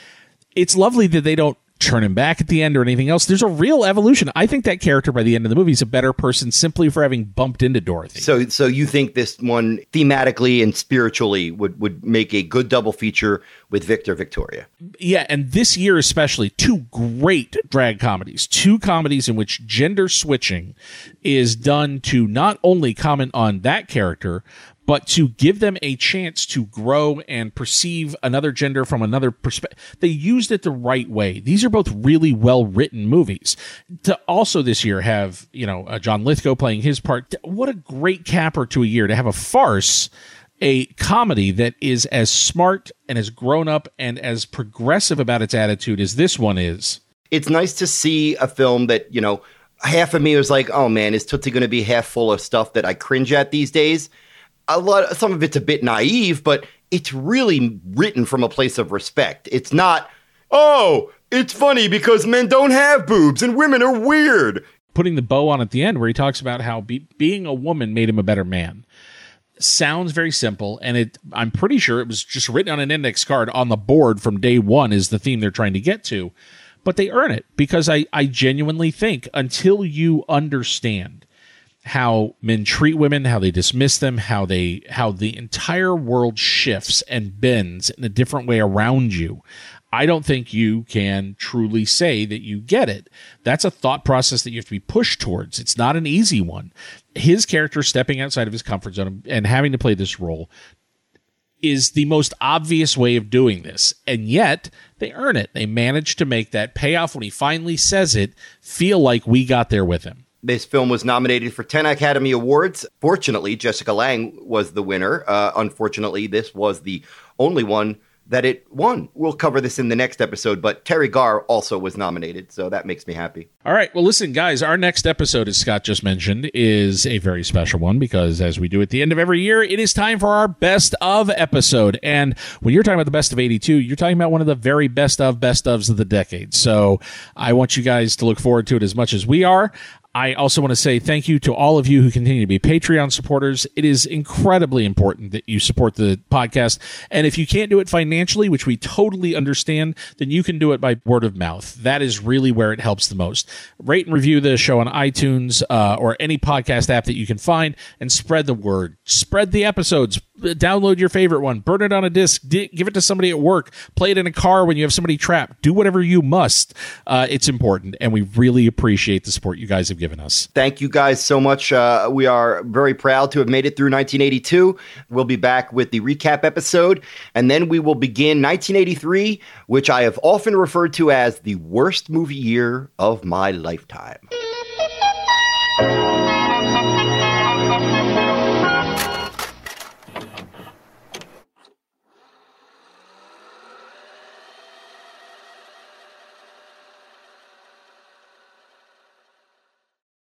it's lovely that they don't turn him back at the end or anything else. There's a real evolution. I think that character by the end of the movie is a better person simply for having bumped into Dorothy. So, so you think this one thematically and spiritually would would make a good double feature with Victor Victoria? Yeah, and this year especially, two great drag comedies, two comedies in which gender switching is done to not only comment on that character but to give them a chance to grow and perceive another gender from another perspective. They used it the right way. These are both really well written movies. To also this year have, you know, uh, John Lithgow playing his part. What a great capper to a year to have a farce a comedy that is as smart and as grown up and as progressive about its attitude as this one is. It's nice to see a film that, you know, half of me was like, oh man, is Tootsie going to be half full of stuff that I cringe at these days? A lot some of it's a bit naive, but it's really written from a place of respect. It's not, oh, it's funny because men don't have boobs and women are weird. Putting the bow on at the end where he talks about how be- being a woman made him a better man. sounds very simple and it I'm pretty sure it was just written on an index card on the board from day 1 is the theme they're trying to get to. But they earn it because I I genuinely think until you understand how men treat women, how they dismiss them, how they how the entire world shifts and bends in a different way around you. I don't think you can truly say that you get it. That's a thought process that you have to be pushed towards. It's not an easy one. His character stepping outside of his comfort zone and having to play this role is the most obvious way of doing this. And yet, they earn it. They manage to make that payoff when he finally says it feel like we got there with him. This film was nominated for 10 Academy Awards. Fortunately, Jessica Lange was the winner. Uh, unfortunately, this was the only one that it won. We'll cover this in the next episode, but Teri Garr also was nominated, so that makes me happy. All right. Well, listen, guys, our next episode, as Scott just mentioned, is a very special one because as we do at the end of every year, it is time for our best of episode. And when you're talking about the best of 82, you're talking about one of the very best of best ofs of the decade. So I want you guys to look forward to it as much as we are. I also want to say thank you to all of you who continue to be Patreon supporters. It is incredibly important that you support the podcast. And if you can't do it financially, which we totally understand, then you can do it by word of mouth. That is really where it helps the most. Rate and review the show on iTunes uh, or any podcast app that you can find and spread the word. Spread the episodes download your favorite one, burn it on a disc, give it to somebody at work, play it in a car when you have somebody trapped. Do whatever you must. Uh, it's important, and we really appreciate the support you guys have given us. Thank you guys so much. Uh, we are very proud to have made it through 1982. We'll be back with the recap episode, and then we will begin 1983, which I have often referred to as the worst movie year of my lifetime.